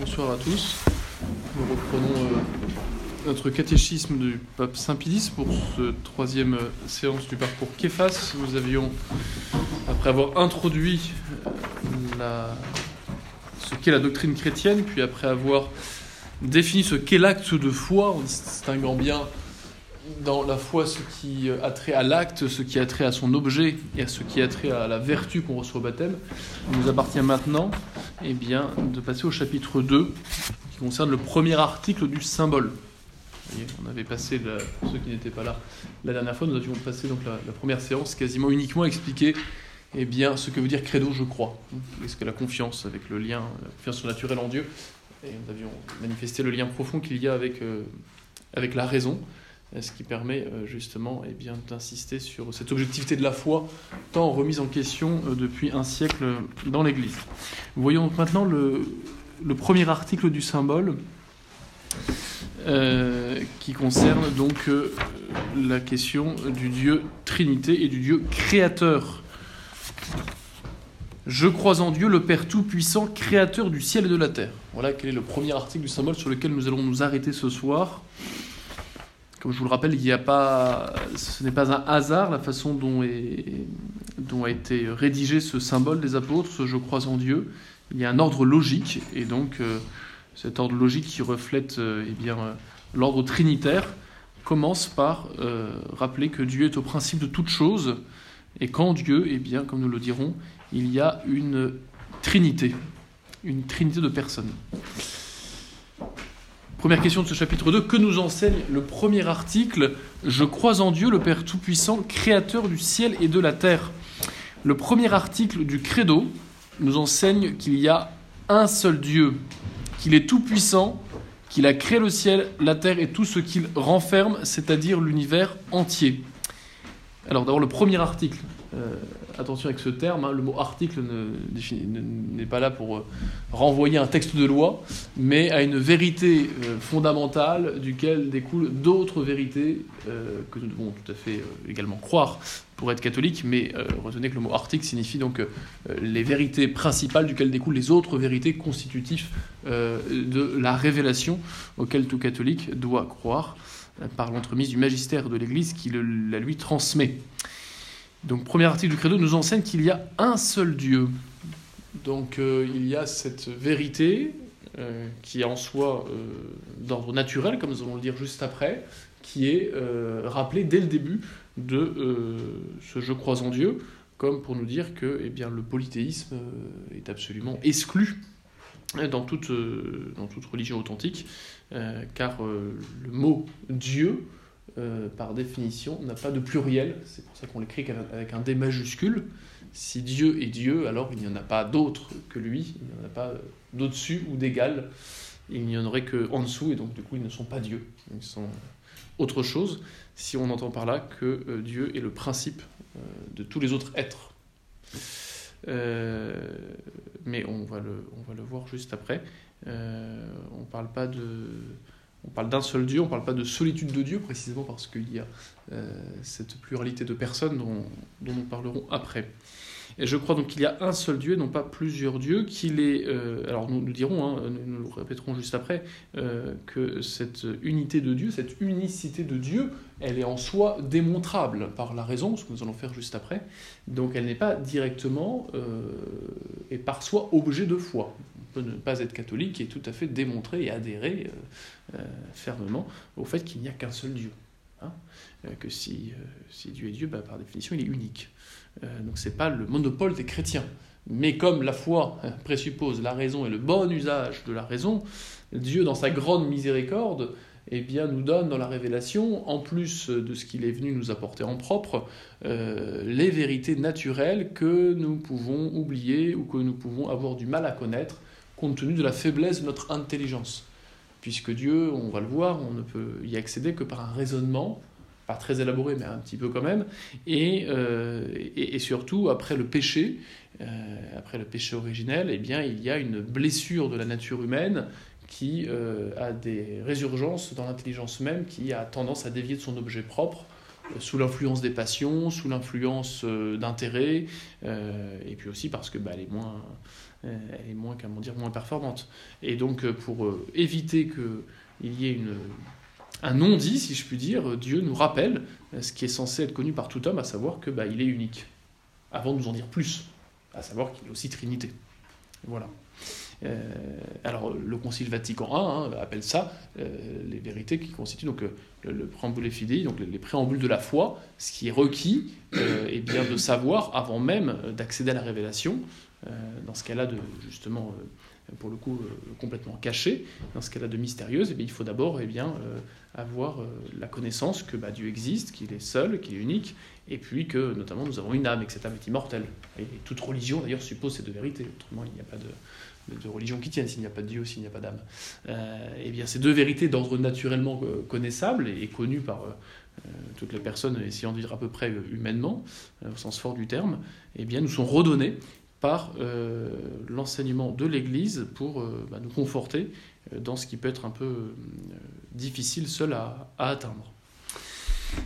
Bonsoir à tous. Nous reprenons euh, notre catéchisme du pape Saint Pidis pour cette troisième euh, séance du parcours Képhas. Nous avions, après avoir introduit euh, ce qu'est la doctrine chrétienne, puis après avoir défini ce qu'est l'acte de foi, en distinguant bien dans la foi ce qui a trait à l'acte, ce qui a trait à son objet et à ce qui a trait à la vertu qu'on reçoit au baptême, il nous appartient maintenant eh bien, de passer au chapitre 2 qui concerne le premier article du symbole. Vous voyez, on avait passé, pour ceux qui n'étaient pas là la dernière fois, nous avions passé donc la, première séance quasiment uniquement à expliquer eh bien, ce que veut dire credo, je crois. Qu'est-ce que la confiance avec le lien, la confiance naturelle en Dieu. Et nous avions manifesté le lien profond qu'il y a avec, euh, avec la raison, ce qui permet euh, justement eh bien, d'insister sur cette objectivité de la foi, tant remise en question euh, depuis un siècle dans l'Église. Voyons maintenant le, premier article du symbole euh, qui concerne donc euh, la question du Dieu Trinité et du Dieu créateur. Je crois en Dieu, le Père Tout-Puissant, créateur du ciel et de la terre. Voilà quel est le premier article du symbole sur lequel nous allons nous arrêter ce soir. Comme je vous le rappelle, il a pas, ce n'est pas un hasard la façon dont, a été rédigé ce symbole des apôtres, ce je crois en Dieu. Il y a un ordre logique, et donc euh, cet ordre logique qui reflète euh, eh bien, euh, l'ordre trinitaire commence par rappeler que Dieu est au principe de toute chose, et qu'en Dieu, eh bien, comme nous le dirons, il y a une trinité, une trinité de personnes. Première question de ce chapitre 2. Que nous enseigne le premier article? Je crois en Dieu, le Père Tout-Puissant, créateur du ciel et de la terre. Le premier article du Credo nous enseigne qu'il y a un seul Dieu, qu'il est tout-puissant, qu'il a créé le ciel, la terre et tout ce qu'il renferme, c'est-à-dire l'univers entier. Alors d'abord le premier article. Euh, attention avec ce terme, hein, le mot article n'est pas là pour euh, renvoyer un texte de loi, mais à une vérité euh, fondamentale duquel découlent d'autres vérités euh, que nous devons tout à fait euh, également croire pour être catholique, mais retenez que le mot article signifie donc les vérités principales duquel découlent les autres vérités constitutives de la révélation auquel tout catholique doit croire par l'entremise du magistère de l'Église qui la lui transmet. Donc, premier article du Credo nous enseigne qu'il y a un seul Dieu. Donc, euh, il y a cette vérité euh, qui est en soi euh, d'ordre naturel, comme nous allons le dire juste après, qui est rappelée dès le début de ce Je crois en Dieu, comme pour nous dire que eh bien, le polythéisme est absolument exclu dans toute, dans toute religion authentique, car le mot Dieu, euh, par définition, n'a pas de pluriel, c'est pour ça qu'on l'écrit avec un D majuscule. Si Dieu est Dieu, alors il n'y en a pas d'autre que lui, il n'y en a pas d'au-dessus ou d'égal, il n'y en aurait qu'en dessous, et donc du coup ils ne sont pas Dieu, ils sont autre chose, si on entend par là que euh, Dieu est le principe euh, de tous les autres êtres. Euh, mais on va, le, voir juste après. Euh, on parle pas de, on parle d'un seul Dieu, on parle pas de solitude de Dieu précisément parce qu'il y a euh, cette pluralité de personnes dont, nous parlerons après. Et je crois donc qu'il y a un seul Dieu, non pas plusieurs dieux, qu'il est. euh, alors nous dirons, hein, nous, le répéterons juste après, euh, que cette unité de Dieu, cette unicité de Dieu, elle est en soi démontrable par la raison, ce que nous allons faire juste après. Donc elle n'est pas directement et par soi objet de foi. Peut ne pas être catholique et tout à fait démontrer et adhérer euh, euh, fermement au fait qu'il n'y a qu'un seul Dieu. hein. Euh, que si, Dieu est Dieu, bah, par définition, il est unique. Donc c'est pas le monopole des chrétiens. Mais comme la foi euh, présuppose la raison et le bon usage de la raison, Dieu, dans sa grande miséricorde, eh bien, nous donne dans la révélation, en plus de ce qu'il est venu nous apporter en propre, les vérités naturelles que nous pouvons oublier ou que nous pouvons avoir du mal à connaître compte tenu de la faiblesse de notre intelligence. Puisque Dieu, on va le voir, on ne peut y accéder que par un raisonnement, pas très élaboré, mais un petit peu quand même, et, euh, surtout, après le péché, euh, après le péché originel, eh bien, il y a une blessure de la nature humaine qui euh, a des résurgences dans l'intelligence même, qui a tendance à dévier de son objet propre, sous l'influence des passions, sous l'influence d'intérêts, et puis aussi parce que bah, elle est moins elle est moins, comment dire, moins performante. Et donc, pour éviter qu'il y ait un non-dit, si je puis dire, Dieu nous rappelle ce qui est censé être connu par tout homme, à savoir que bah, il est unique, avant de nous en dire plus, à savoir qu'il est aussi Trinité. Voilà. Euh, alors, le Concile Vatican I hein, appelle ça euh, les vérités qui constituent donc, euh, le, préambule fidei, donc les, préambules de la foi, ce qui est requis est bien de savoir avant même d'accéder à la révélation, dans ce cas-là de justement pour le coup complètement caché, dans ce cas-là de mystérieuse, et eh il faut d'abord eh bien, avoir la connaissance que bah, Dieu existe, qu'il est seul, qu'il est unique, et puis que notamment nous avons une âme et que cette âme est immortelle. Et, toute religion d'ailleurs suppose ces deux vérités, autrement il n'y a pas de, de religion qui tienne, s'il n'y a pas de Dieu, s'il n'y a pas d'âme. Euh, eh bien, ces deux vérités d'ordre naturellement euh, connaissable et, connues par euh, toutes les personnes essayant de vivre à peu près humainement, au sens fort du terme, eh bien, nous sont redonnées par l'enseignement de l'Église pour bah, nous conforter dans ce qui peut être un peu difficile seul à, atteindre.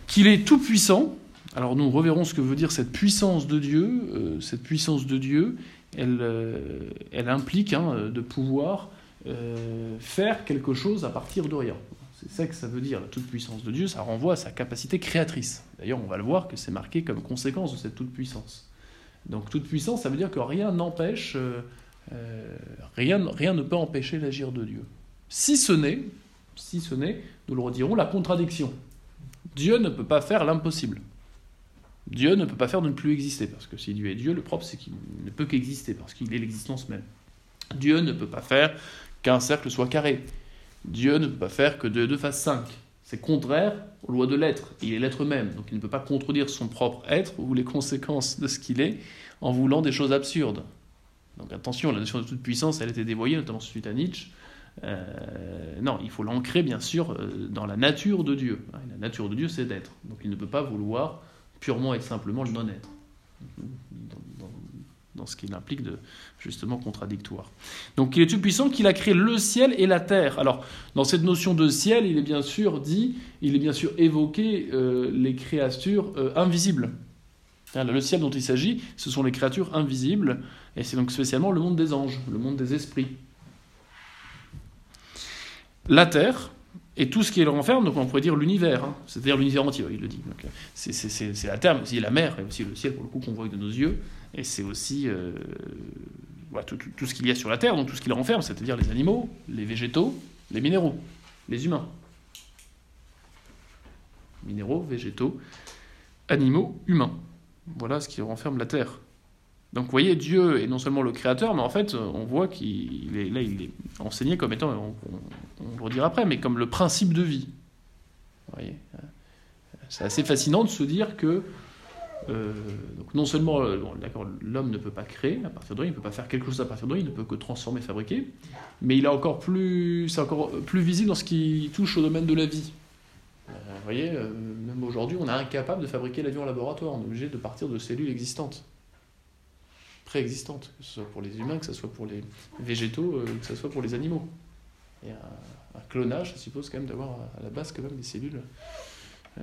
Qu'il est tout puissant, alors nous reverrons ce que veut dire cette puissance de Dieu, cette puissance de Dieu, elle, euh, implique hein, de pouvoir euh, faire quelque chose à partir de rien. C'est ça que ça veut dire, la toute-puissance de Dieu, ça renvoie à sa capacité créatrice. D'ailleurs, on va le voir que c'est marqué comme conséquence de cette toute-puissance. Donc toute-puissance, ça veut dire que rien n'empêche, euh, rien, rien ne peut empêcher l'agir de Dieu. Si ce n'est, si ce n'est, nous le redirons, la contradiction. Dieu ne peut pas faire l'impossible. Dieu ne peut pas faire de ne plus exister, parce que si Dieu est Dieu, le propre c'est qu'il ne peut qu'exister, parce qu'il est l'existence même. Dieu ne peut pas faire qu'un cercle soit carré. Dieu ne peut pas faire que 2 et 2 fassent 5. C'est contraire aux lois de l'être. Il est l'être même, donc il ne peut pas contredire son propre être ou les conséquences de ce qu'il est en voulant des choses absurdes. Donc attention, la notion de toute puissance, elle a été dévoyée, notamment suite à Nietzsche. Euh, non, il faut l'ancrer bien sûr euh, dans la nature de Dieu. La nature de Dieu, c'est d'être. Donc il ne peut pas vouloir purement et simplement le non-être, dans, ce qu'il implique de justement contradictoire. Donc il est tout puissant qu'il a créé le ciel et la terre. Alors dans cette notion de ciel, il est bien sûr dit, il est bien sûr évoqué euh, les créatures euh, invisibles. Le ciel dont il s'agit, ce sont les créatures invisibles, et c'est donc spécialement le monde des anges, le monde des esprits. La terre, et tout ce qui le renferme, donc on pourrait dire l'univers, hein. c'est-à-dire l'univers entier, il le dit. C'est la terre, mais aussi la mer, et aussi le ciel, pour le coup, qu'on voit de nos yeux, et c'est aussi euh, tout, tout, ce qu'il y a sur la terre, donc tout ce qui le renferme, c'est-à-dire les animaux, les végétaux, les minéraux, les humains. Minéraux, végétaux, animaux, humains. Voilà ce qui renferme la terre. Donc vous voyez, Dieu est non seulement le créateur, mais en fait, on voit qu'il est là, il est enseigné comme étant, on, le redira après, mais comme le principe de vie. Voyez C'est assez fascinant de se dire que euh, donc non seulement l'homme ne peut pas créer à partir de il ne peut pas faire quelque chose à partir de il ne peut que transformer, fabriquer, mais il a encore plus, c'est encore plus visible dans ce qui touche au domaine de la vie. Euh, vous voyez, euh, même aujourd'hui, on est incapable de fabriquer la vie en laboratoire, on est obligé de partir de cellules existantes préexistantes, que ce soit pour les humains, que ce soit pour les végétaux, euh, que ce soit pour les animaux. Et un, clonage, ça suppose quand même d'avoir à la base quand même des cellules euh,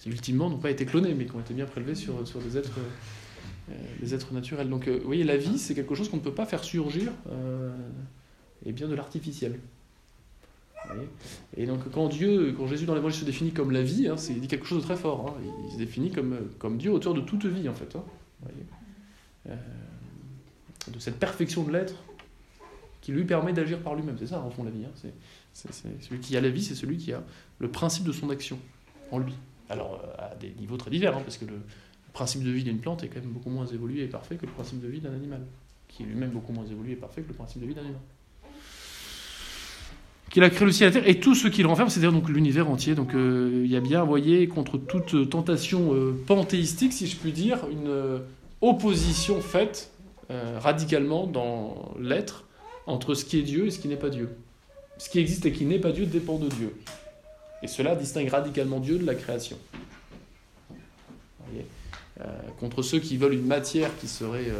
qui ultimement n'ont pas été clonées, mais qui ont été bien prélevées sur, sur des, êtres, euh, des êtres naturels. Donc vous voyez, la vie, c'est quelque chose qu'on ne peut pas faire surgir et bien de l'artificiel. Et donc quand Dieu, quand Jésus dans l'évangile se définit comme la vie, hein, il dit quelque chose de très fort. Hein. il, se définit comme, comme Dieu auteur de toute vie en fait. Hein. euh, de cette perfection de l'être qui lui permet d'agir par lui-même. C'est ça, en fond, la vie. C'est, celui qui a la vie, c'est celui qui a le principe de son action en lui. Alors, euh, à des niveaux très divers, hein, parce que le, principe de vie d'une plante est quand même beaucoup moins évolué et parfait que le principe de vie d'un animal, qui est lui-même beaucoup moins évolué et parfait que le principe de vie d'un humain. Qu'il a créé le ciel et la terre et tout ce qu'il renferme, c'est-à-dire donc l'univers entier. Donc euh, il y a bien, vous voyez, contre toute tentation panthéistique, si je puis dire, une opposition faite euh, radicalement dans l'être entre ce qui est Dieu et ce qui n'est pas Dieu. Ce qui existe et qui n'est pas Dieu dépend de Dieu. Et cela distingue radicalement Dieu de la création. Euh, contre ceux qui veulent une matière qui serait, euh,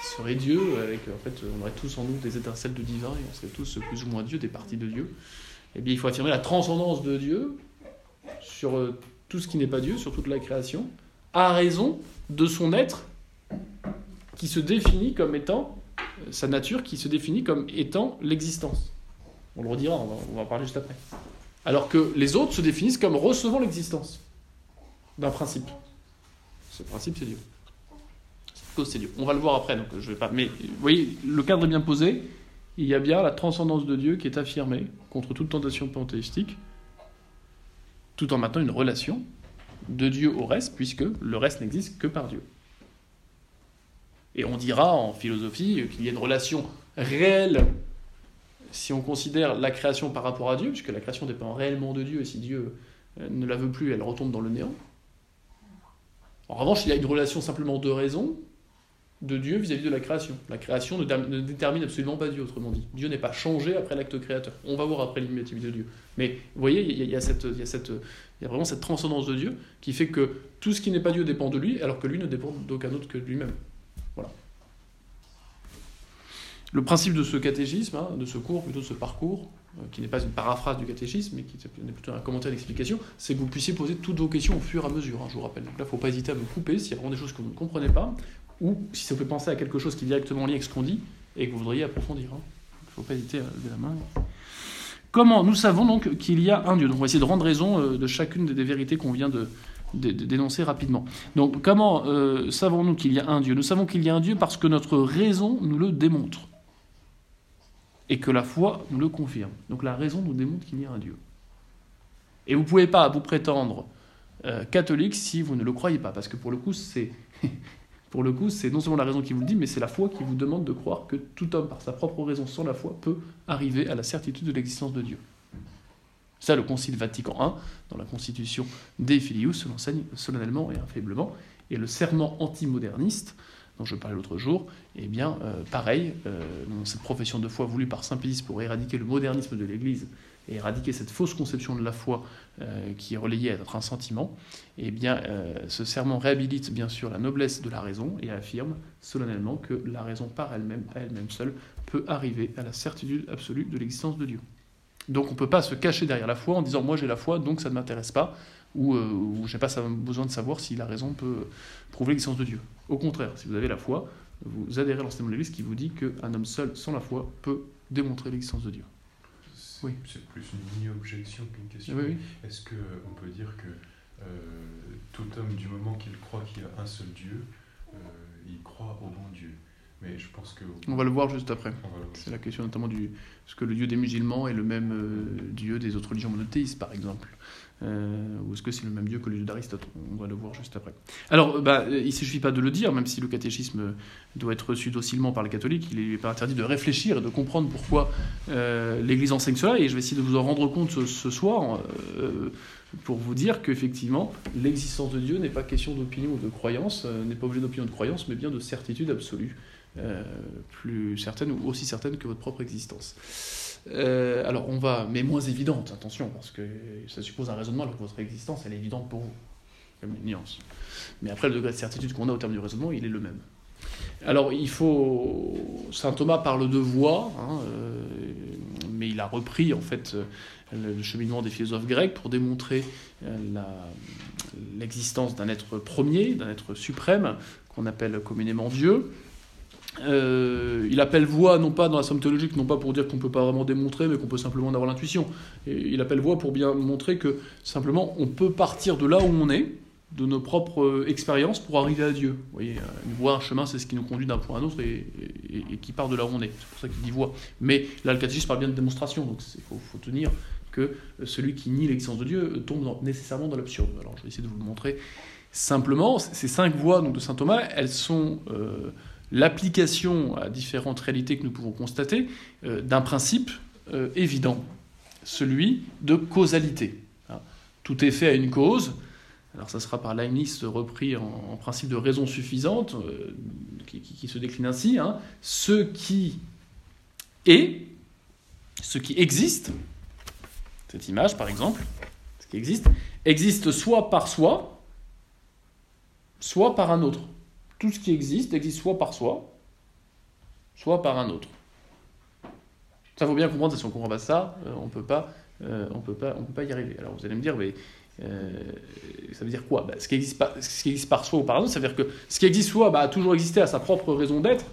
qui serait Dieu, avec en fait, on aurait tous en nous des étincelles de divin et on serait tous plus ou moins Dieu, des parties de Dieu. Eh bien, il faut affirmer la transcendance de Dieu sur tout ce qui n'est pas Dieu, sur toute la création, à raison de son être qui se définit comme étant sa nature qui se définit comme étant l'existence. On le redira, on on va en parler juste après. Alors que les autres se définissent comme recevant l'existence d'un principe. Ce principe, c'est Dieu. Cette cause, c'est Dieu. On va le voir après, donc je vais pas. Mais vous voyez, le cadre est bien posé. Il y a bien la transcendance de Dieu qui est affirmée contre toute tentation panthéistique, tout en maintenant une relation de Dieu au reste, puisque le reste n'existe que par Dieu. Et on dira en philosophie qu'il y a une relation réelle si on considère la création par rapport à Dieu, puisque la création dépend réellement de Dieu, et si Dieu euh, ne la veut plus, elle retombe dans le néant. En revanche, il y a une relation simplement de raison de Dieu vis-à-vis de la création. La création ne, ne, détermine absolument pas Dieu, autrement dit. Dieu n'est pas changé après l'acte créateur. On va voir après l'immédiateté de Dieu. Mais vous voyez, il y, a, cette, y y a vraiment cette transcendance de Dieu qui fait que tout ce qui n'est pas Dieu dépend de lui, alors que lui ne dépend d'aucun autre que lui-même. Voilà. Le principe de ce catéchisme, hein, de ce cours, plutôt de ce parcours, euh, qui n'est pas une paraphrase du catéchisme, mais qui est plutôt un commentaire d'explication, c'est que vous puissiez poser toutes vos questions au fur et à mesure, hein, je vous rappelle. Donc là, il ne faut pas hésiter à me couper s'il y a vraiment des choses que vous ne comprenez pas, ou si ça vous fait penser à quelque chose qui est directement lié avec ce qu'on dit, et que vous voudriez approfondir. Hein. Il ne faut pas hésiter à lever la main. Comment Nous savons donc qu'il y a un Dieu? Donc on va essayer de rendre raison euh, de chacune des vérités qu'on vient de, dénoncer rapidement. Donc comment euh, savons-nous qu'il y a un Dieu? Nous savons qu'il y a un Dieu parce que notre raison nous le démontre et que la foi nous le confirme. Donc la raison nous démontre qu'il y a un Dieu. Et vous ne pouvez pas vous prétendre euh, catholique si vous ne le croyez pas, parce que pour le coup, c'est pour le coup, c'est non seulement la raison qui vous le dit, mais c'est la foi qui vous demande de croire que tout homme, par sa propre raison, sans la foi, peut arriver à la certitude de l'existence de Dieu. Ça, le Concile Vatican I, dans la Constitution des Filius, l'enseigne solennellement et infailliblement, et le serment antimoderniste, dont je parlais l'autre jour, eh bien, euh, pareil, euh, cette profession de foi voulue par Saint Pédis pour éradiquer le modernisme de l'Église et éradiquer cette fausse conception de la foi euh, qui est relayée à être un sentiment, eh bien, ce serment réhabilite bien sûr la noblesse de la raison et affirme solennellement que la raison par elle-même, à elle-même seule, peut arriver à la certitude absolue de l'existence de Dieu. Donc on ne peut pas se cacher derrière la foi en disant moi j'ai la foi donc ça ne m'intéresse pas ou, euh, ou je n'ai pas besoin de savoir si la raison peut prouver l'existence de Dieu. Au contraire, si vous avez la foi, vous adhérez à l'enseignement de l'Église qui vous dit qu'un homme seul sans la foi peut démontrer l'existence de Dieu. Oui. C'est plus une mini-objection qu'une question. Oui, oui. Est-ce qu'on peut dire que euh, tout homme, du moment qu'il croit qu'il y a un seul Dieu, euh, il croit au bon Dieu? Mais je pense que. On va le voir juste après. C'est la question notamment du. Est-ce que le Dieu des musulmans est le même euh, Dieu des autres religions monothéistes, par exemple euh, ou est-ce que c'est le même Dieu que le Dieu d'Aristote On va le voir juste après. Alors, bah, il ne suffit pas de le dire, même si le catéchisme doit être reçu docilement par les catholiques, il n'est pas interdit de réfléchir et de comprendre pourquoi euh, l'Église enseigne cela, et je vais essayer de vous en rendre compte ce, soir euh, pour vous dire qu'effectivement, l'existence de Dieu n'est pas question d'opinion ou de croyance, n'est pas objet d'opinion ou de croyance, mais bien de certitude absolue, plus certaine ou aussi certaine que votre propre existence. Euh, alors on va, mais moins évidente, attention, parce que ça suppose un raisonnement alors que votre existence elle est évidente pour vous, comme une nuance. Mais après le degré de certitude qu'on a au terme du raisonnement, il est le même. Alors il faut, saint Thomas parle de voix, hein, euh, mais il a repris en fait le cheminement des philosophes grecs pour démontrer l'existence d'un être premier, d'un être suprême qu'on appelle communément Dieu. Euh, il appelle voix, non pas dans la somme théologique, non pas pour dire qu'on ne peut pas vraiment démontrer, mais qu'on peut simplement en avoir l'intuition. Il appelle voix pour bien montrer que simplement on peut partir de là où on est, de nos propres expériences, pour arriver à Dieu. Vous voyez, une voie, un chemin, c'est ce qui nous conduit d'un point à un autre et, qui part de là où on est. C'est pour ça qu'il dit voix. Mais là, le catéchisme parle bien de démonstration, donc il faut, tenir que celui qui nie l'existence de Dieu tombe nécessairement dans l'absurde. Alors je vais essayer de vous le montrer simplement. Ces cinq voies donc, de saint Thomas, elles sont. Euh, l'application à différentes réalités que nous pouvons constater euh, d'un principe euh, évident, celui de causalité. Hein. Tout effet a une cause. Alors ça sera par Leibniz repris en, principe de raison suffisante, euh, qui, se décline ainsi. Hein. Ce qui est, ce qui existe, cette image par exemple, ce qui existe, existe soit par soi, soit par un autre tout ce qui existe existe soit par soi, soit par un autre. Ça faut bien comprendre, si on ne comprend pas ça, euh, on peut euh, peut pas, peut pas y arriver. Alors vous allez me dire, mais euh, ça veut dire quoi? Bah, ce, qui existe ce par soi ou par un autre, ça veut dire que ce qui existe soit bah, a toujours existé à sa propre raison d'être,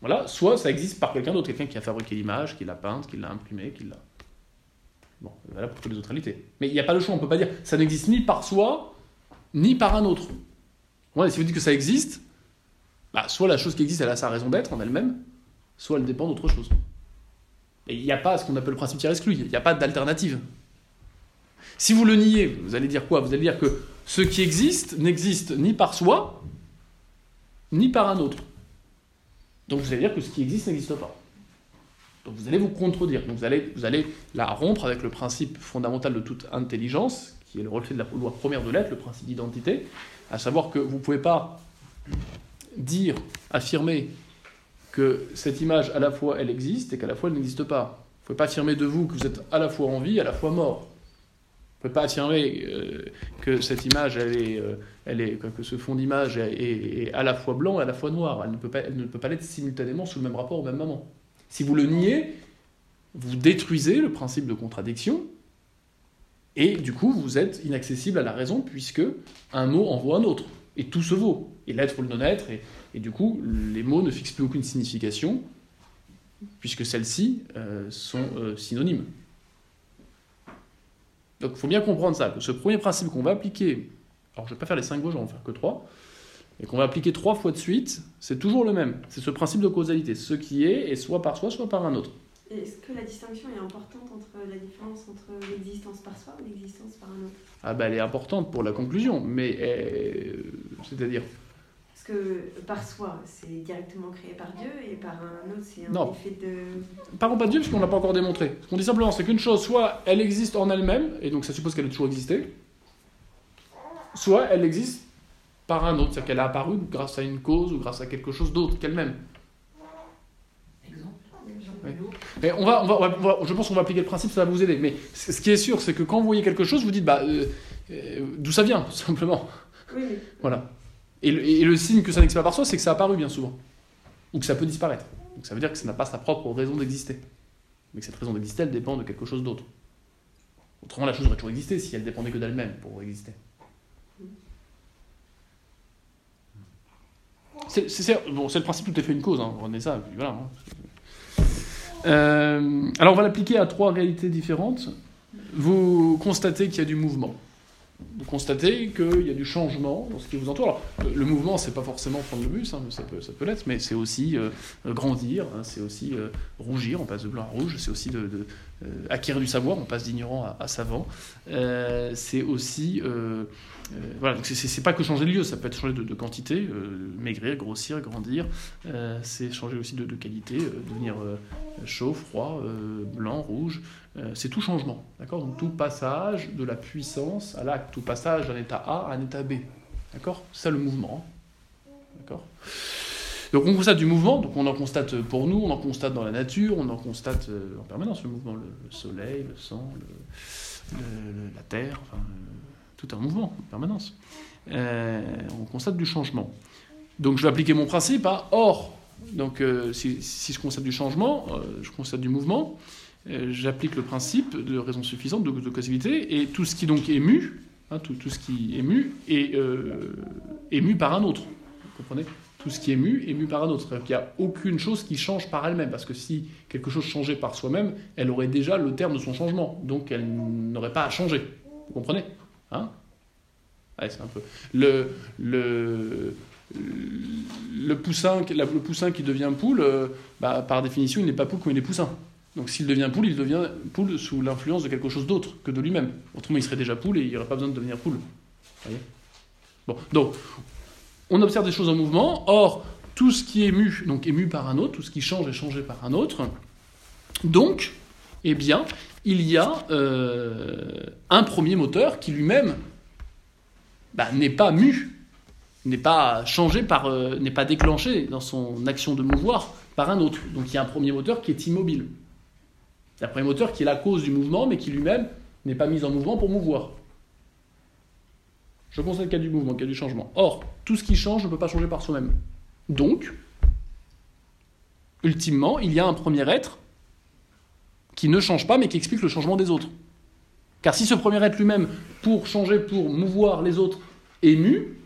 Voilà, soit ça existe par quelqu'un d'autre, quelqu'un qui a fabriqué l'image, qui l'a peinte, qui l'a imprimée, qui l'a. Bon, voilà pour toutes les autres réalités. Mais il n'y a pas le choix, on ne peut pas dire ça n'existe ni par soi, ni par un autre. Si vous dites que ça existe, bah, soit la chose qui existe, a sa raison d'être en elle-même, soit elle dépend d'autre chose. Et il n'y a pas ce qu'on appelle le principe tiers exclu, il n'y a pas d'alternative. Si vous le niez, vous allez dire quoi? Vous allez dire que ce qui existe n'existe ni par soi, ni par un autre. Donc vous allez dire que ce qui existe n'existe pas. Donc vous allez vous contredire. Vous allez, vous allez la rompre avec le principe fondamental de toute intelligence, qui est le reflet de la loi première de l'être, le principe d'identité, à savoir que vous ne pouvez pas dire, affirmer que cette image, à la fois, elle existe et qu'à la fois, elle n'existe pas. Vous ne pouvez pas affirmer de vous que vous êtes à la fois en vie à la fois mort. Vous ne pouvez pas affirmer euh, que cette image, elle est, euh, elle est, que ce fond d'image est, à la fois blanc et à la fois noir. Elle ne peut pas, elle ne peut pas l'être simultanément sous le même rapport au même moment. Si vous le niez, vous détruisez le principe de contradiction et du coup, vous êtes inaccessible à la raison puisque un mot envoie un autre. Et tout se vaut. Et l'être ou le non-être. Et, du coup, les mots ne fixent plus aucune signification puisque celles-ci euh, sont euh, synonymes. Donc il faut bien comprendre ça, ce premier principe qu'on va appliquer, alors je ne vais pas faire les cinq gauches, je vais en faire que trois, et qu'on va appliquer trois fois de suite, c'est toujours le même. C'est ce principe de causalité. Ce qui est est soit par soi, soit par un autre. Est-ce que la distinction est importante entre la différence entre l'existence par soi ou l'existence par un autre? Ah ben elle est importante pour la conclusion, mais euh, c'est-à-dire Parce que par soi, c'est directement créé par Dieu, et par un autre, c'est un effet de... Parlons pas de Dieu, parce qu'on ne l'a pas encore démontré. Ce qu'on dit simplement, c'est qu'une chose, soit elle existe en elle-même, et donc ça suppose qu'elle a toujours existé, soit elle existe par un autre, c'est-à-dire qu'elle a apparu grâce à une cause ou grâce à quelque chose d'autre qu'elle-même. Mais on va, on va, je pense qu'on va appliquer le principe, ça va vous aider. Mais ce qui est sûr, c'est que quand vous voyez quelque chose, vous dites bah, euh, euh, d'où ça vient, tout simplement. Voilà. Et le, signe que ça n'existe pas par soi, c'est que ça a apparu bien souvent. Ou que ça peut disparaître. Donc ça veut dire que ça n'a pas sa propre raison d'exister. Mais que cette raison d'exister, elle dépend de quelque chose d'autre. Autrement, la chose aurait toujours existé si elle dépendait que d'elle-même pour exister. C'est bon, le principe tout est fait une cause, hein. on ça, voilà. Hein. Euh, alors on va l'appliquer à trois réalités différentes. Vous constatez qu'il y a du mouvement. Vous constatez qu'il y a du changement dans ce qui vous entoure. Alors, le, mouvement, c'est pas forcément prendre le bus, hein, ça peut, ça l'être, mais c'est aussi euh, grandir, hein, c'est aussi euh, rougir, on passe de blanc à rouge, c'est aussi acquérir du savoir, on passe d'ignorant à, savant. c'est aussi euh, voilà, c'est pas que changer de lieu, ça peut être changer de, quantité, euh, maigrir, grossir, grandir. Euh, c'est changer aussi de, qualité, devenir chaud, froid, blanc, rouge. C'est tout changement, d'accord? Donc tout passage de la puissance à l'acte, tout passage d'un état A à un état B, d'accord? C'est le mouvement, d'accord? Donc on constate du mouvement, donc on en constate pour nous, on en constate dans la nature, on en constate en permanence le mouvement, le, soleil, le sang, la terre, enfin, tout un mouvement en permanence. Euh, on constate du changement. Donc je vais appliquer mon principe. Hein. Or, donc, euh, si, je constate du changement, euh, je constate du mouvement, j'applique le principe de raison suffisante, de, de, causalité, et tout ce qui donc est mu, hein, tout, ce qui est mu, est, mu par un autre. Vous comprenez? Tout ce qui est mu est mu par un autre. Qu'il n'y a aucune chose qui change par elle-même, parce que si quelque chose changeait par soi-même, elle aurait déjà le terme de son changement, donc elle n'aurait pas à changer. Vous comprenez? Hein? C'est un peu. Le, le, le, poussin, le poussin qui devient poule, euh, bah, par définition, il n'est pas poule quand il est poussin. Donc s'il devient poule, il devient poule sous l'influence de quelque chose d'autre que de lui-même. Autrement, il serait déjà poule et il n'y aurait pas besoin de devenir poule. Bon, donc, on observe des choses en mouvement. Or, tout ce qui est mu, donc est mu par un autre, tout ce qui change est changé par un autre. Donc, eh bien, il y a euh, un premier moteur qui lui-même bah, n'est pas mu, n'est pas changé par, euh, n'est pas déclenché dans son action de mouvoir par un autre. Donc il y a un premier moteur qui est immobile. Un premier moteur qui est la cause du mouvement, mais qui lui-même n'est pas mis en mouvement pour mouvoir. Je constate qu'il y a du mouvement, qu'il y a du changement. Or, tout ce qui change ne peut pas changer par soi-même. Donc, ultimement, il y a un premier être qui ne change pas, mais qui explique le changement des autres. Car si ce premier être lui-même, pour changer, pour mouvoir les autres, est mu,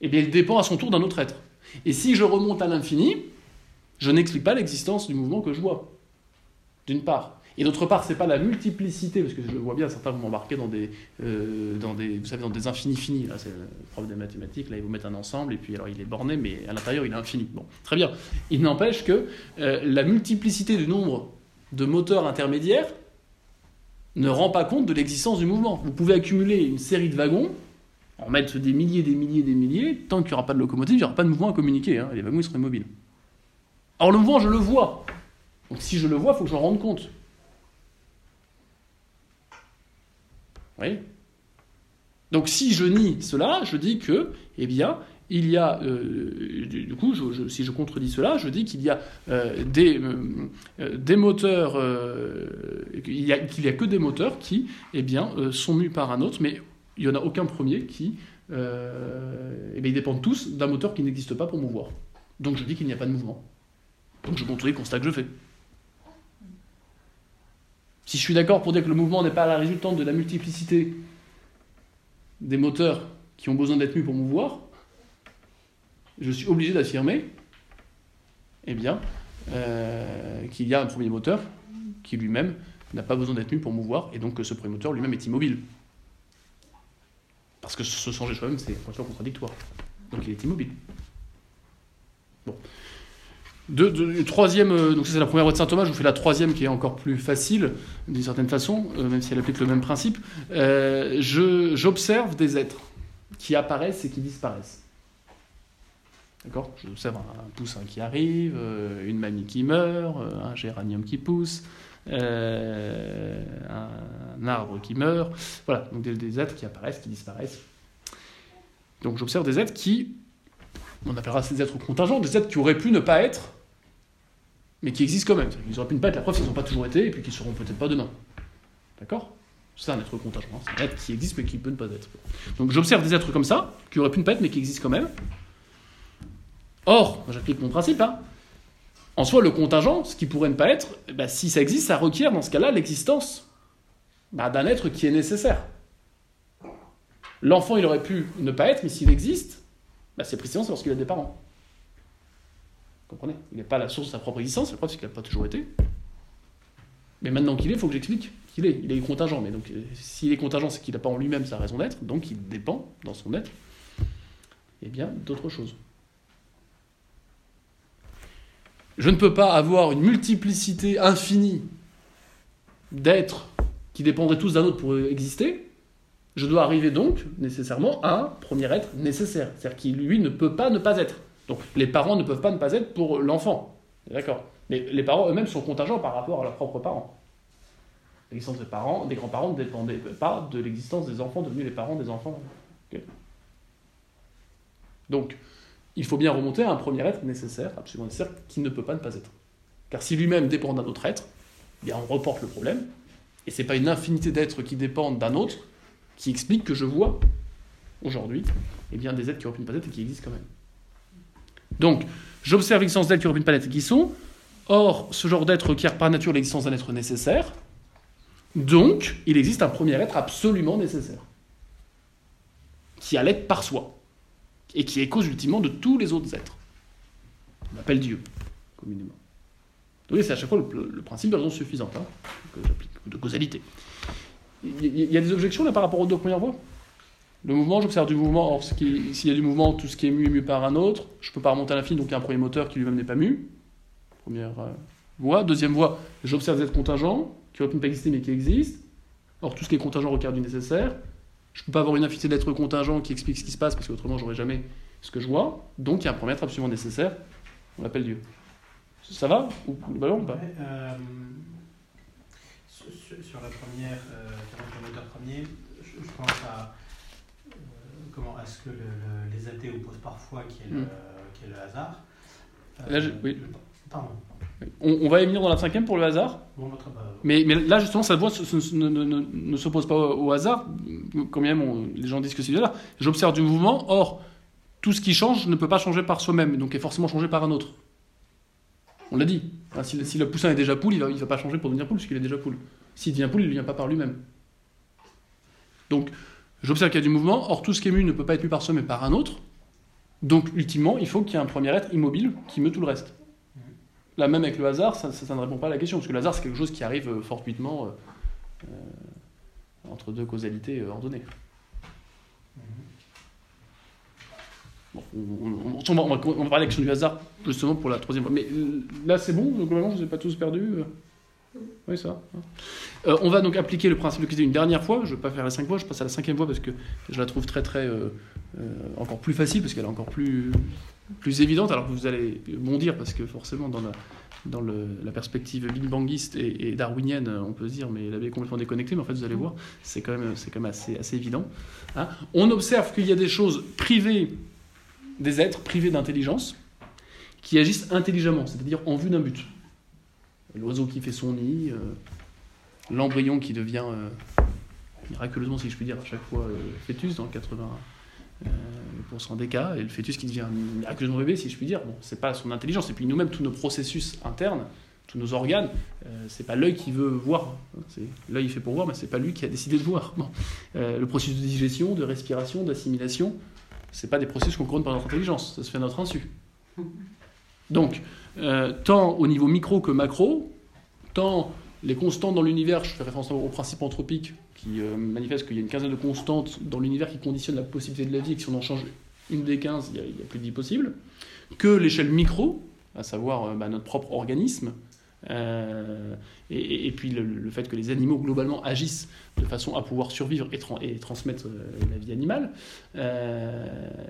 eh bien il dépend à son tour d'un autre être. Et si je remonte à l'infini, je n'explique pas l'existence du mouvement que je vois. D'une part. Et d'autre part, c'est pas la multiplicité, parce que je vois bien, certains vont m'embarquer dans des, euh, vous savez, dans des infinis finis. Là, c'est le prof des mathématiques. Là, ils vous mettent un ensemble, et puis alors il est borné, mais à l'intérieur, il est infini. Bon, très bien. Il n'empêche que euh, la multiplicité du nombre de moteurs intermédiaires ne rend pas compte de l'existence du mouvement. Vous pouvez accumuler une série de wagons, en mettre des milliers, des milliers, des milliers, tant qu'il n'y aura pas de locomotive, il n'y aura pas de mouvement à communiquer. Hein. les wagons, ils seront immobiles. Or, le mouvement, je le vois. Donc, si je le vois, il faut que je rende compte. Oui Donc, si je nie cela, je dis que, eh bien, il y a, euh, du, coup, si je contredis cela, je dis qu'il y a euh, des, euh, des moteurs, qu'il n'y a, que des moteurs qui, eh bien, sont mus par un autre, mais il n'y en a aucun premier qui, eh bien, ils dépendent tous d'un moteur qui n'existe pas pour mouvoir. Donc je dis qu'il n'y a pas de mouvement. Donc je montre les constats que je fais. Si je suis d'accord pour dire que le mouvement n'est pas la résultante de la multiplicité des moteurs qui ont besoin d'être mus pour mouvoir, je suis obligé d'affirmer eh bien, euh, qu'il y a un premier moteur qui lui-même n'a pas besoin d'être mu pour mouvoir, et donc que ce premier moteur lui-même est immobile. Parce que se changer soi-même, c'est un contradictoire. Donc il est immobile. Bon. De, troisième, euh, donc ça c'est la première voie de saint Thomas, je vous fais la troisième qui est encore plus facile, d'une certaine façon, euh, même si elle applique le même principe. J'observe des êtres qui apparaissent et qui disparaissent. D'accord? J'observe un, poussin qui arrive, euh, une mamie qui meurt, euh, un géranium qui pousse, euh, un, arbre qui meurt. Voilà, donc des, êtres qui apparaissent, qui disparaissent. Donc j'observe des êtres qui, on appellera ces êtres contingents, des êtres qui auraient pu ne pas être, mais qui existent quand même. Ils auraient pu ne pas être, la preuve, ils n'ont pas toujours été, et puis qu'ils seront peut-être pas demain. D'accord? C'est un être contingent, hein. c'est un être qui existe mais qui peut ne pas être. Donc j'observe des êtres comme ça, qui auraient pu ne pas être mais qui existent quand même. Or, j'applique mon principe, hein. en soi, le contingent, ce qui pourrait ne pas être, eh ben, si ça existe, ça requiert dans ce cas-là l'existence bah, d'un être qui est nécessaire. L'enfant, il aurait pu ne pas être, mais s'il existe, bah, c'est précisément parce qu'il a des parents. Vous comprenez? Il n'est pas la source de sa propre existence, la preuve c'est qu'il n'a pas toujours été. Mais maintenant qu'il est, il faut que j'explique qu'il est. Il est contingent, mais donc s'il est contingent, c'est qu'il n'a pas en lui-même sa raison d'être, donc il dépend dans son être, eh bien, d'autres choses. Je ne peux pas avoir une multiplicité infinie d'êtres qui dépendraient tous d'un autre pour exister. Je dois arriver donc nécessairement à un premier être nécessaire, c'est-à-dire qui lui ne peut pas ne pas être. Donc les parents ne peuvent pas ne pas être pour l'enfant. D'accord? Mais les parents eux-mêmes sont contingents par rapport à leurs propres parents. L'existence des parents, des grands-parents ne dépendait pas de l'existence des enfants devenus les parents des enfants. Donc, il faut bien remonter à un premier être nécessaire, absolument nécessaire, qui ne peut pas ne pas être. Car si lui-même dépend d'un autre être, eh bien on reporte le problème, et ce n'est pas une infinité d'êtres qui dépendent d'un autre qui explique que je vois aujourd'hui eh des êtres qui auraient pu ne pas être et qui existent quand même. Donc, j'observe l'existence d'êtres qui auraient pu ne pas être et qui sont. Or, ce genre d'être requiert par nature l'existence d'un être nécessaire. Donc, il existe un premier être absolument nécessaire, qui a l'être par soi et qui est cause ultimement de tous les autres êtres. On l'appelle Dieu, communément. Oui, c'est à chaque fois le, principe de raison suffisante, hein, que j'applique, de causalité. Il y, a des objections là par rapport aux deux premières voies Le mouvement, j'observe du mouvement, or s'il y a du mouvement, tout ce qui est mu est mu par un autre, je ne peux pas remonter à l'infini, donc il y a un premier moteur qui lui-même n'est pas mu. Première euh, voie. Deuxième voie, j'observe des êtres contingents, qui auraient pu ne pas exister mais qui existent. Or, tout ce qui est contingent requiert du nécessaire. Je ne peux pas avoir une infinité d'êtres contingents qui expliquent ce qui se passe, parce qu'autrement, j'aurais jamais ce que je vois. Donc, il y a un premier être absolument nécessaire. On l'appelle Dieu. Ça va Ou ballon ou pas? Euh, sur, la première, euh, le moteur premier, je, pense à, euh, comment, à ce que les athées opposent parfois, qui est le, hmm. le hasard. Là, oui. Pardon. On, va y venir dans la cinquième pour le hasard. Bah, mais, mais, là, justement, cette voie ne, s'oppose pas au, hasard, quand même les gens disent que c'est du hasard. J'observe du mouvement, or, tout ce qui change ne peut pas changer par soi-même, donc est forcément changé par un autre. On l'a dit. Si, le poussin est déjà poule, il ne va, pas changer pour devenir poule, puisqu'il est déjà poule. S'il devient poule, il ne vient pas par lui-même. Donc, j'observe qu'il y a du mouvement, or tout ce qui est mu ne peut pas être mu par soi, mais par un autre. Donc, ultimement, il faut qu'il y ait un premier être immobile qui meut tout le reste. Là, même avec le hasard, ça, ça, ne répond pas à la question, parce que le hasard, c'est quelque chose qui arrive fortuitement entre deux causalités ordonnées. Bon, on, va, parler de la question du hasard justement pour la troisième fois. Mais là, c'est bon, globalement, vous ai pas tous perdus Oui, ça. Hein. Euh, on va donc appliquer le principe de qualité une dernière fois. Je ne vais pas faire la cinq fois, je passe à la cinquième fois parce que je la trouve très, très. Euh, euh, encore plus facile, parce qu'elle est encore plus, plus évidente. Alors que vous allez bondir, parce que forcément, dans la, dans le, la perspective big bangiste et, darwinienne, on peut se dire, mais l'abbé est complètement déconnecté, mais en fait, vous allez voir, c'est quand même, c'est quand même assez, assez évident. Hein. on observe qu'il y a des choses privées des êtres privés d'intelligence qui agissent intelligemment, c'est-à-dire en vue d'un but. L'oiseau qui fait son nid, euh, l'embryon qui devient, euh, miraculeusement si je puis dire, à chaque fois euh, fœtus dans 80% des cas, et le fœtus qui devient miraculeusement bébé, si je puis dire. Bon, c'est pas son intelligence, et puis nous-mêmes, tous nos processus internes, tous nos organes, c'est pas l'œil qui veut voir. L'œil fait pour voir, mais c'est pas lui qui a décidé de voir. le processus de digestion, de respiration, d'assimilation, c'est pas des processus qu'on couronnent par notre intelligence, ça se fait à notre insu. Donc, euh, tant au niveau micro que macro, tant les constantes dans l'univers, je fais référence au principe anthropique qui euh, manifeste qu'il y a une quinzaine de constantes dans l'univers qui conditionnent la possibilité de la vie, et que si on en change une des 15, il n'y a, plus de vie possible, que l'échelle micro, à savoir euh, bah, notre propre organisme, euh, et, puis le, fait que les animaux globalement agissent de façon à pouvoir survivre et, transmettre euh, la vie animale euh,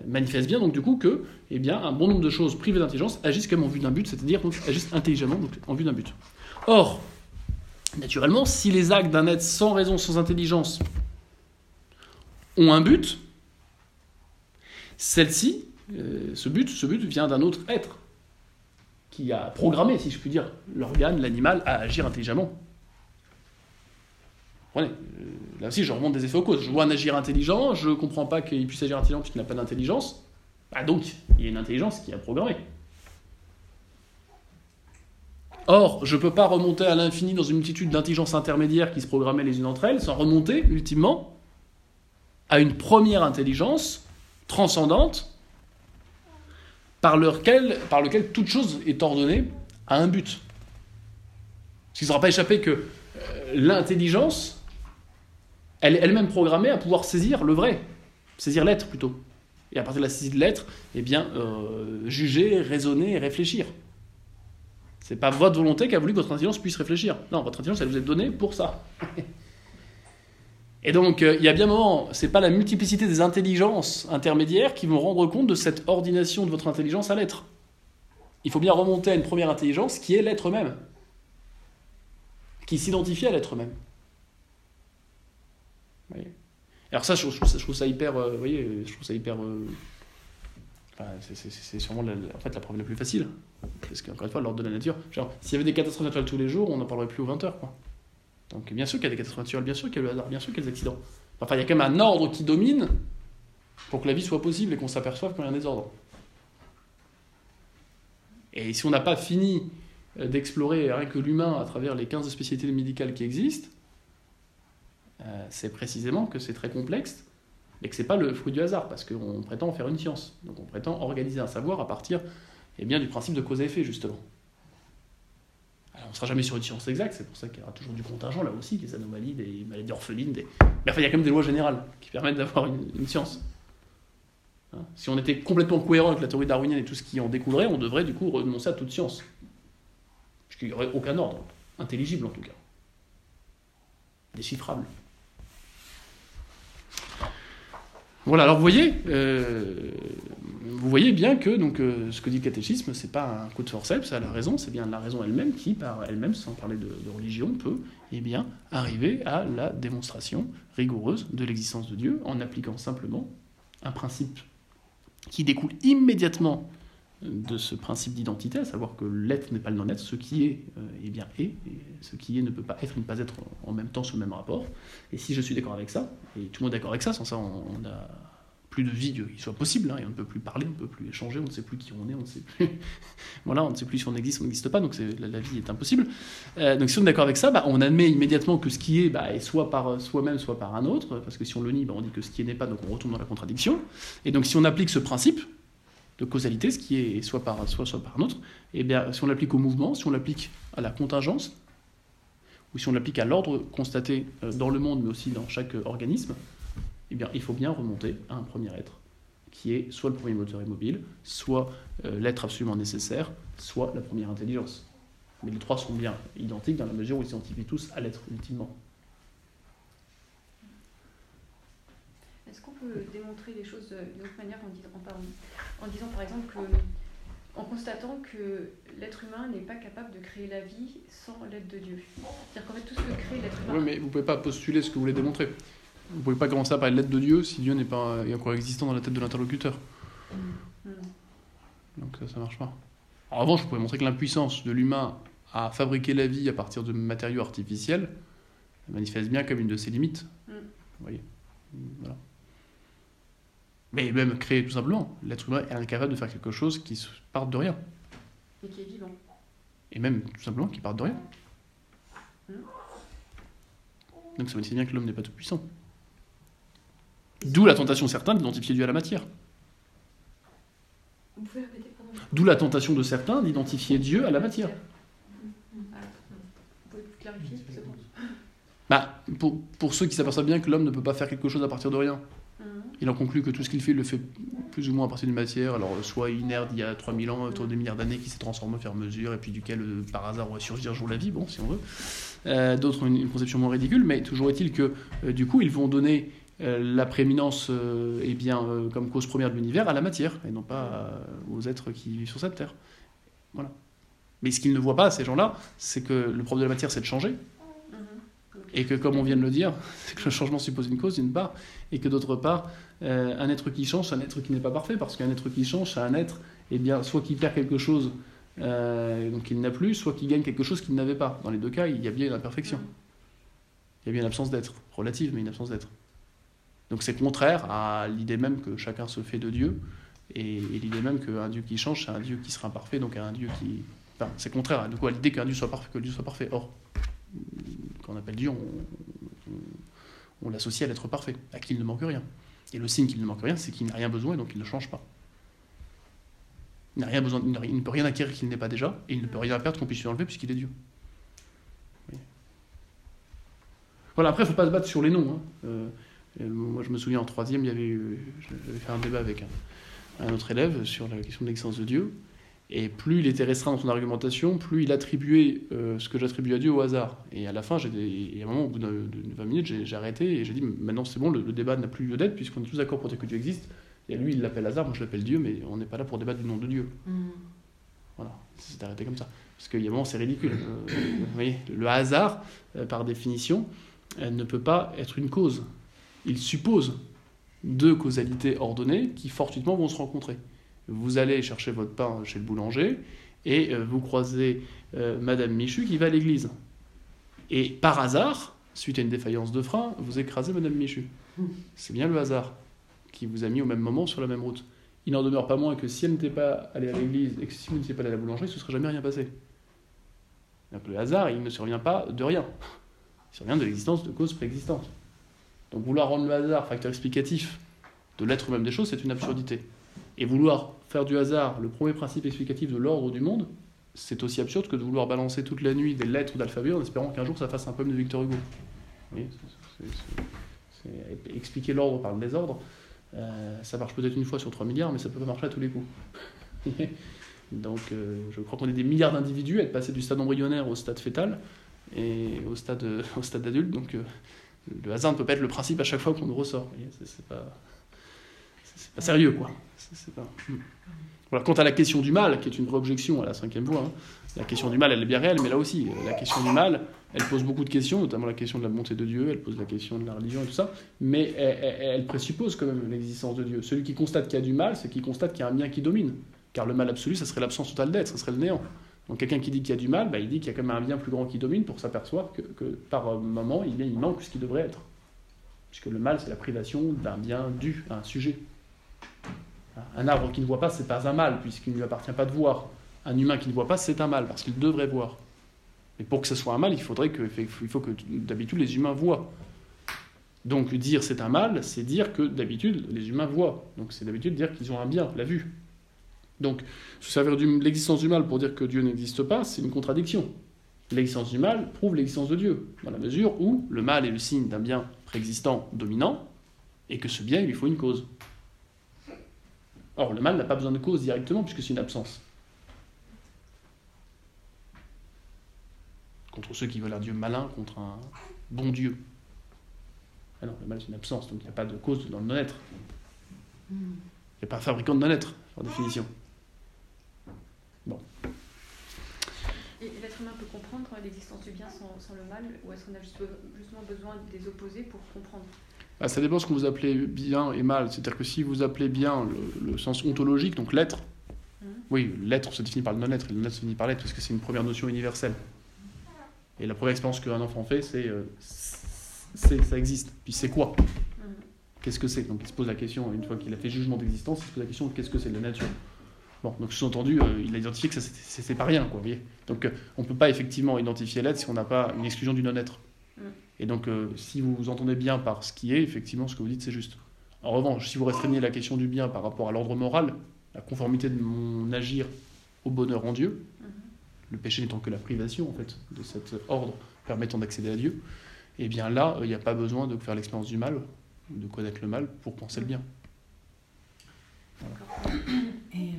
manifeste bien donc du coup que eh bien, un bon nombre de choses privées d'intelligence agissent comme en vue d'un but, c'est-à-dire agissent intelligemment donc en vue d'un but. Or, naturellement, si les actes d'un être sans raison, sans intelligence ont un but, celle-ci, ce but, ce but vient d'un autre être qui a programmé, si je puis dire, l'organe, l'animal, à agir intelligemment. Euh, là aussi, je remonte des effets aux causes. Je vois un agir intelligent, je ne comprends pas qu'il puisse agir intelligent puisqu'il n'a pas d'intelligence. Bah donc, il y a une intelligence qui a programmé. Or, je ne peux pas remonter à l'infini dans une multitude d'intelligences intermédiaires qui se programmaient les unes entre elles, sans remonter, ultimement, à une première intelligence transcendante par lequel, par lequel toute chose est ordonnée à un but. Parce qu'il ne sera pas échappé que euh, l'intelligence, elle est elle-même programmée à pouvoir saisir le vrai, saisir l'être plutôt. Et à partir de la saisie de l'être, eh bien, euh, juger, raisonner et réfléchir. C'est pas votre volonté qui a voulu que votre intelligence puisse réfléchir. Non, votre intelligence, elle vous est donnée pour ça. Et donc, euh, il y a bien un moment, c'est pas la multiplicité des intelligences intermédiaires qui vont rendre compte de cette ordination de votre intelligence à l'être. Il faut bien remonter à une première intelligence qui est l'être même, qui s'identifie à l'être même. Alors ça je, trouve ça, hyper, euh, vous voyez, je trouve ça hyper. Euh, c'est sûrement la, en fait la preuve la plus facile, parce qu'encore une fois, l'ordre de la nature. s'il y avait des catastrophes naturelles tous les jours, on n'en parlerait plus aux 20 heures, quoi. Donc bien sûr qu'il y a des catastrophes naturelles, bien sûr qu'il y a le hasard, bien sûr qu'il y a des accidents. Enfin, il y a quand même un ordre qui domine pour que la vie soit possible et qu'on s'aperçoive qu'il y a un désordre. Et si on n'a pas fini euh, d'explorer rien que l'humain à travers les 15 spécialités médicales qui existent, euh, c'est précisément que c'est très complexe et que ce n'est pas le fruit du hasard, parce qu'on prétend faire une science. Donc on prétend organiser un savoir à partir eh bien, du principe de cause à effet, justement on ne sera jamais sur une science exacte, c'est pour ça qu'il y aura toujours du contingent là aussi, des anomalies, des maladies orphelines. Des... Mais enfin, il y a quand même des lois générales qui permettent d'avoir une, science. Hein? Si on était complètement cohérent avec la théorie darwinienne et tout ce qui en découlerait, on devrait du coup renoncer à toute science. Parce qu'il n'y aurait aucun ordre, intelligible en tout cas. Déchiffrable. Voilà, alors vous voyez, euh, vous voyez bien que donc, euh, ce que dit le catéchisme, c'est pas un coup de forceps, c'est la raison, c'est bien la raison elle-même qui, par elle-même, sans parler de, religion, peut eh arriver à la démonstration rigoureuse de l'existence de Dieu en appliquant simplement un principe qui découle immédiatement de ce principe d'identité, à savoir que l'être n'est pas le non-être, ce qui est, euh, eh bien est, et ce qui est ne peut pas être et ne pas être en même temps sous le même rapport. Et si je suis d'accord avec ça, et tout le monde est d'accord avec ça, sans ça on n'a plus de vie qui soit possible, hein, et on ne peut plus parler, on ne peut plus échanger, on ne sait plus qui on est, on ne sait plus, voilà, on ne sait plus si on existe, on n'existe pas, donc la, vie est impossible. Euh, donc si on est d'accord avec ça, bah, on admet immédiatement que ce qui est bah, est soit par soi-même, soit par un autre, parce que si on le nie, bah, on dit que ce qui est n'est pas, donc on retourne dans la contradiction. Et donc si on applique ce principe, de causalité, ce qui est soit par soit, soit par un autre, et eh bien si on l'applique au mouvement, si on l'applique à la contingence, ou si on l'applique à l'ordre constaté euh, dans le monde, mais aussi dans chaque organisme, eh bien, il faut bien remonter à un premier être, qui est soit le premier moteur immobile, soit euh, l'être absolument nécessaire, soit la première intelligence. Mais les trois sont bien identiques dans la mesure où ils s'identifient tous à l'être ultimement. Est-ce qu'on peut démontrer les choses d'une autre manière en disant, en, disant par exemple que en constatant que l'être humain n'est pas capable de créer la vie sans l'aide de Dieu. C'est-à-dire qu'en fait, tout ce que crée l'être humain. Oui, mais vous ne pouvez pas postuler ce que vous voulez démontrer. Vous ne pouvez pas commencer à parler de l'aide de Dieu si Dieu n'est pas encore existant dans la tête de l'interlocuteur. Mm. Donc ça, ça marche pas. En revanche, vous pouvez montrer que l'impuissance de l'humain à fabriquer la vie à partir de matériaux artificiels manifeste bien comme une de ses limites. Mm. Vous voyez voilà. Mais même créer tout simplement. L'être humain est incapable de faire quelque chose qui parte de rien. Et qui est vivant. Et même tout simplement qui parte de rien. Mm. Donc ça manifeste bien que l'homme n'est pas tout puissant. D'où la tentation certaine d'identifier Dieu à la matière. D'où la tentation de certains d'identifier Dieu à la matière. Bah, pour, pour, ceux qui s'aperçoivent bien que l'homme ne peut pas faire quelque chose à partir de rien. Il en conclut que tout ce qu'il fait, il le fait plus ou moins à partir d'une matière. Alors, soit inerte il y a 3000 ans, autour des milliards d'années, qui s'est transformé au fur et à mesure, et puis duquel, euh, par hasard, on va surgir jour la vie, bon, si on veut. Euh, d'autres ont une, conception moins ridicule, mais toujours est-il que, euh, du coup, ils vont donner la prééminence eh bien, comme cause première de l'univers à la matière, et non pas aux êtres qui vivent sur cette terre. Voilà. Mais ce qu'ils ne voient pas, ces gens-là, c'est que le problème de la matière, c'est de changer. Et que, comme on vient de le dire, que le changement suppose une cause, d'une part, et que d'autre part, euh, un être qui change, un être qui n'est pas parfait, parce qu'un être qui change, c'est un être, eh bien, soit qui perd quelque chose, euh, donc il n'a plus, soit qui gagne quelque chose qu'il n'avait pas. Dans les deux cas, il y a bien une imperfection. Il y a bien une absence d'être, relative, mais une absence d'être. Donc c'est contraire à l'idée même que chacun se fait de Dieu, et, l'idée même qu'un Dieu qui change, c'est un Dieu qui sera imparfait, donc un Dieu qui... Enfin, c'est contraire à, l'idée qu'un Dieu soit parfait, que Dieu soit parfait. Or, qu'on appelle Dieu, on, l'associe à l'être parfait, à qui il ne manque rien. Et le signe qu'il ne manque rien, c'est qu'il n'a rien besoin et donc il ne change pas. Il rien besoin, il ne peut rien acquérir qu'il n'ait pas déjà, et il ne peut rien perdre qu'on puisse lui enlever puisqu'il est Dieu. Voilà, après, il ne faut pas se battre sur les noms. Hein. Euh, moi, je me souviens en troisième, j'avais fait un débat avec un, autre élève sur la question de l'existence de Dieu. Et plus il était restreint dans son argumentation, plus il attribuait euh, ce que j'attribue à Dieu au hasard. Et à la fin, j'ai un moment, au bout de, 20 minutes, j'ai arrêté et j'ai dit maintenant c'est bon, le, débat n'a plus lieu d'être puisqu'on est tous d'accord pour dire que Dieu existe. Et lui, il l'appelle hasard, moi je l'appelle Dieu, mais on n'est pas là pour débattre du nom de Dieu. Mm. Voilà, c'est arrêté comme ça. Parce qu'il y a un moment, c'est ridicule. Euh, vous voyez, le hasard, euh, par définition, ne peut pas être une cause. Il suppose deux causalités ordonnées qui fortuitement vont se rencontrer vous allez chercher votre pain chez le boulanger et euh, vous croisez euh, Madame Michu qui va à l'église. Et par hasard, suite à une défaillance de frein, vous écrasez Madame Michu. C'est bien le hasard qui vous a mis au même moment sur la même route. Il n'en demeure pas moins que si elle n'était pas allée à l'église et que si vous n'étiez pas allé à la boulangerie, ce ne serait jamais rien passé. Le hasard, il ne survient pas de rien. Il survient de l'existence de causes préexistantes. Donc vouloir rendre le hasard facteur explicatif de l'être même des choses, c'est une absurdité. Et vouloir faire du hasard le premier principe explicatif de l'ordre du monde, c'est aussi absurde que de vouloir balancer toute la nuit des lettres d'alphabet en espérant qu'un jour ça fasse un poème de Victor Hugo. expliquer l'ordre par le désordre, euh, ça marche peut-être une fois sur 3 milliards, mais ça peut pas marcher à tous les coups. Donc euh, je crois qu'on est des milliards d'individus à être passés du stade embryonnaire au stade fœtal et au stade, au stade adulte. Donc euh, le hasard ne peut pas être le principe à chaque fois qu'on nous ressort. C'est pas pas sérieux, quoi. Quant à la question du mal, qui est une vraie objection à la cinquième voie, hein, la question du mal, elle est bien réelle, mais là aussi, euh, la question du mal, elle pose beaucoup de questions, notamment la question de la bonté de Dieu, elle pose la question de la religion et tout ça, mais elle, présuppose quand même l'existence de Dieu. Celui qui constate qu'il y a du mal, c'est qui constate qu'il y a un bien qui domine. Car le mal absolu, ça serait l'absence totale d'être, ça serait le néant. Donc quelqu'un qui dit qu'il y a du mal, bah, il dit qu'il y a quand même un bien plus grand qui domine pour s'apercevoir que, par moment, il, il manque ce qui devrait être. Puisque le mal, c'est la privation d'un bien dû à un sujet. Un arbre qui ne voit pas, c'est pas un mal, puisqu'il ne lui appartient pas de voir. Un humain qui ne voit pas, c'est un mal, parce qu'il devrait voir. Mais pour que ce soit un mal, il faudrait que, faut que d'habitude les humains voient. Donc dire c'est un mal, c'est dire que d'habitude les humains voient. Donc c'est d'habitude dire qu'ils ont un bien, la vue. Donc, se servir de l'existence du mal pour dire que Dieu n'existe pas, c'est une contradiction. L'existence du mal prouve l'existence de Dieu, dans la mesure où le mal est le signe d'un bien préexistant dominant, et que ce bien, il lui faut une cause. Or, le mal n'a pas besoin de cause directement, puisque c'est une absence. Contre ceux qui veulent un Dieu malin, contre un bon Dieu. Ah non, le mal, c'est une absence, donc il n'y a pas de cause dans le non-être. Il n'y a pas un fabricant de non-être, par définition. Bon. Et l'être humain peut comprendre l'existence du bien sans, le mal, ou est-ce qu'on a justement besoin des opposés pour comprendre? Bah, Ça dépend ce que vous appelez bien et mal. C'est-à-dire que si vous appelez bien le, sens ontologique, donc l'être, mmh. oui, l'être se définit par le non-être, et le non-être se définit par l'être, parce que c'est une première notion universelle. Et la première expérience qu'un enfant fait, c'est euh, ça existe. Puis c'est quoi? Mmh. Qu'est-ce que c'est? Donc il se pose la question, une fois qu'il a fait jugement d'existence, il se pose la question qu'est-ce que c'est de la nature? Bon, donc sous-entendu, euh, il a identifié que ça c'est pas rien, quoi. Vous voyez? Donc euh, on ne peut pas effectivement identifier l'être si on n'a pas une exclusion du non-être. Mm. Et donc si vous vous entendez bien par ce qui est, effectivement, ce que vous dites, c'est juste. En revanche, si vous restreignez la question du bien par rapport à l'ordre moral, la conformité de mon agir au bonheur en Dieu, mm-hmm. le péché n'étant que la privation en fait de cet ordre permettant d'accéder à Dieu, et eh bien là, il n'y a pas besoin de faire l'expérience du mal, de connaître le mal pour penser le bien. Et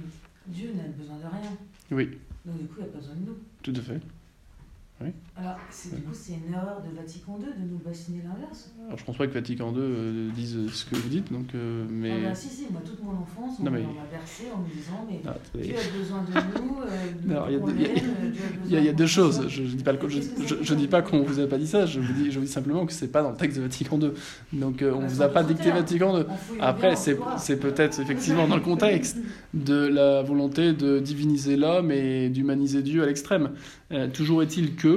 Dieu n'a besoin de rien. Oui. Donc du coup, il n'a pas besoin de nous. Tout à fait. Alors, du coup, c'est une erreur de Vatican II de nous bassiner l'inverse. Alors, je pense pas que Vatican II euh, dise ce que vous dites, donc. Euh, mais... Ah bah, si, si, moi, toute mon enfance, on, m'a bercé en me disant, mais ah, Dieu a besoin de nous, euh, il y, a deux choses. Je, je dis pas, je, je, dis pas qu'on vous a pas dit ça, je vous dis, je vous dis simplement que c'est pas dans le texte de Vatican II. Donc, on bah, vous a pas dicté Vatican II. Après, c'est peut-être effectivement dans le contexte de la volonté de diviniser l'homme et d'humaniser Dieu à l'extrême. toujours est-il que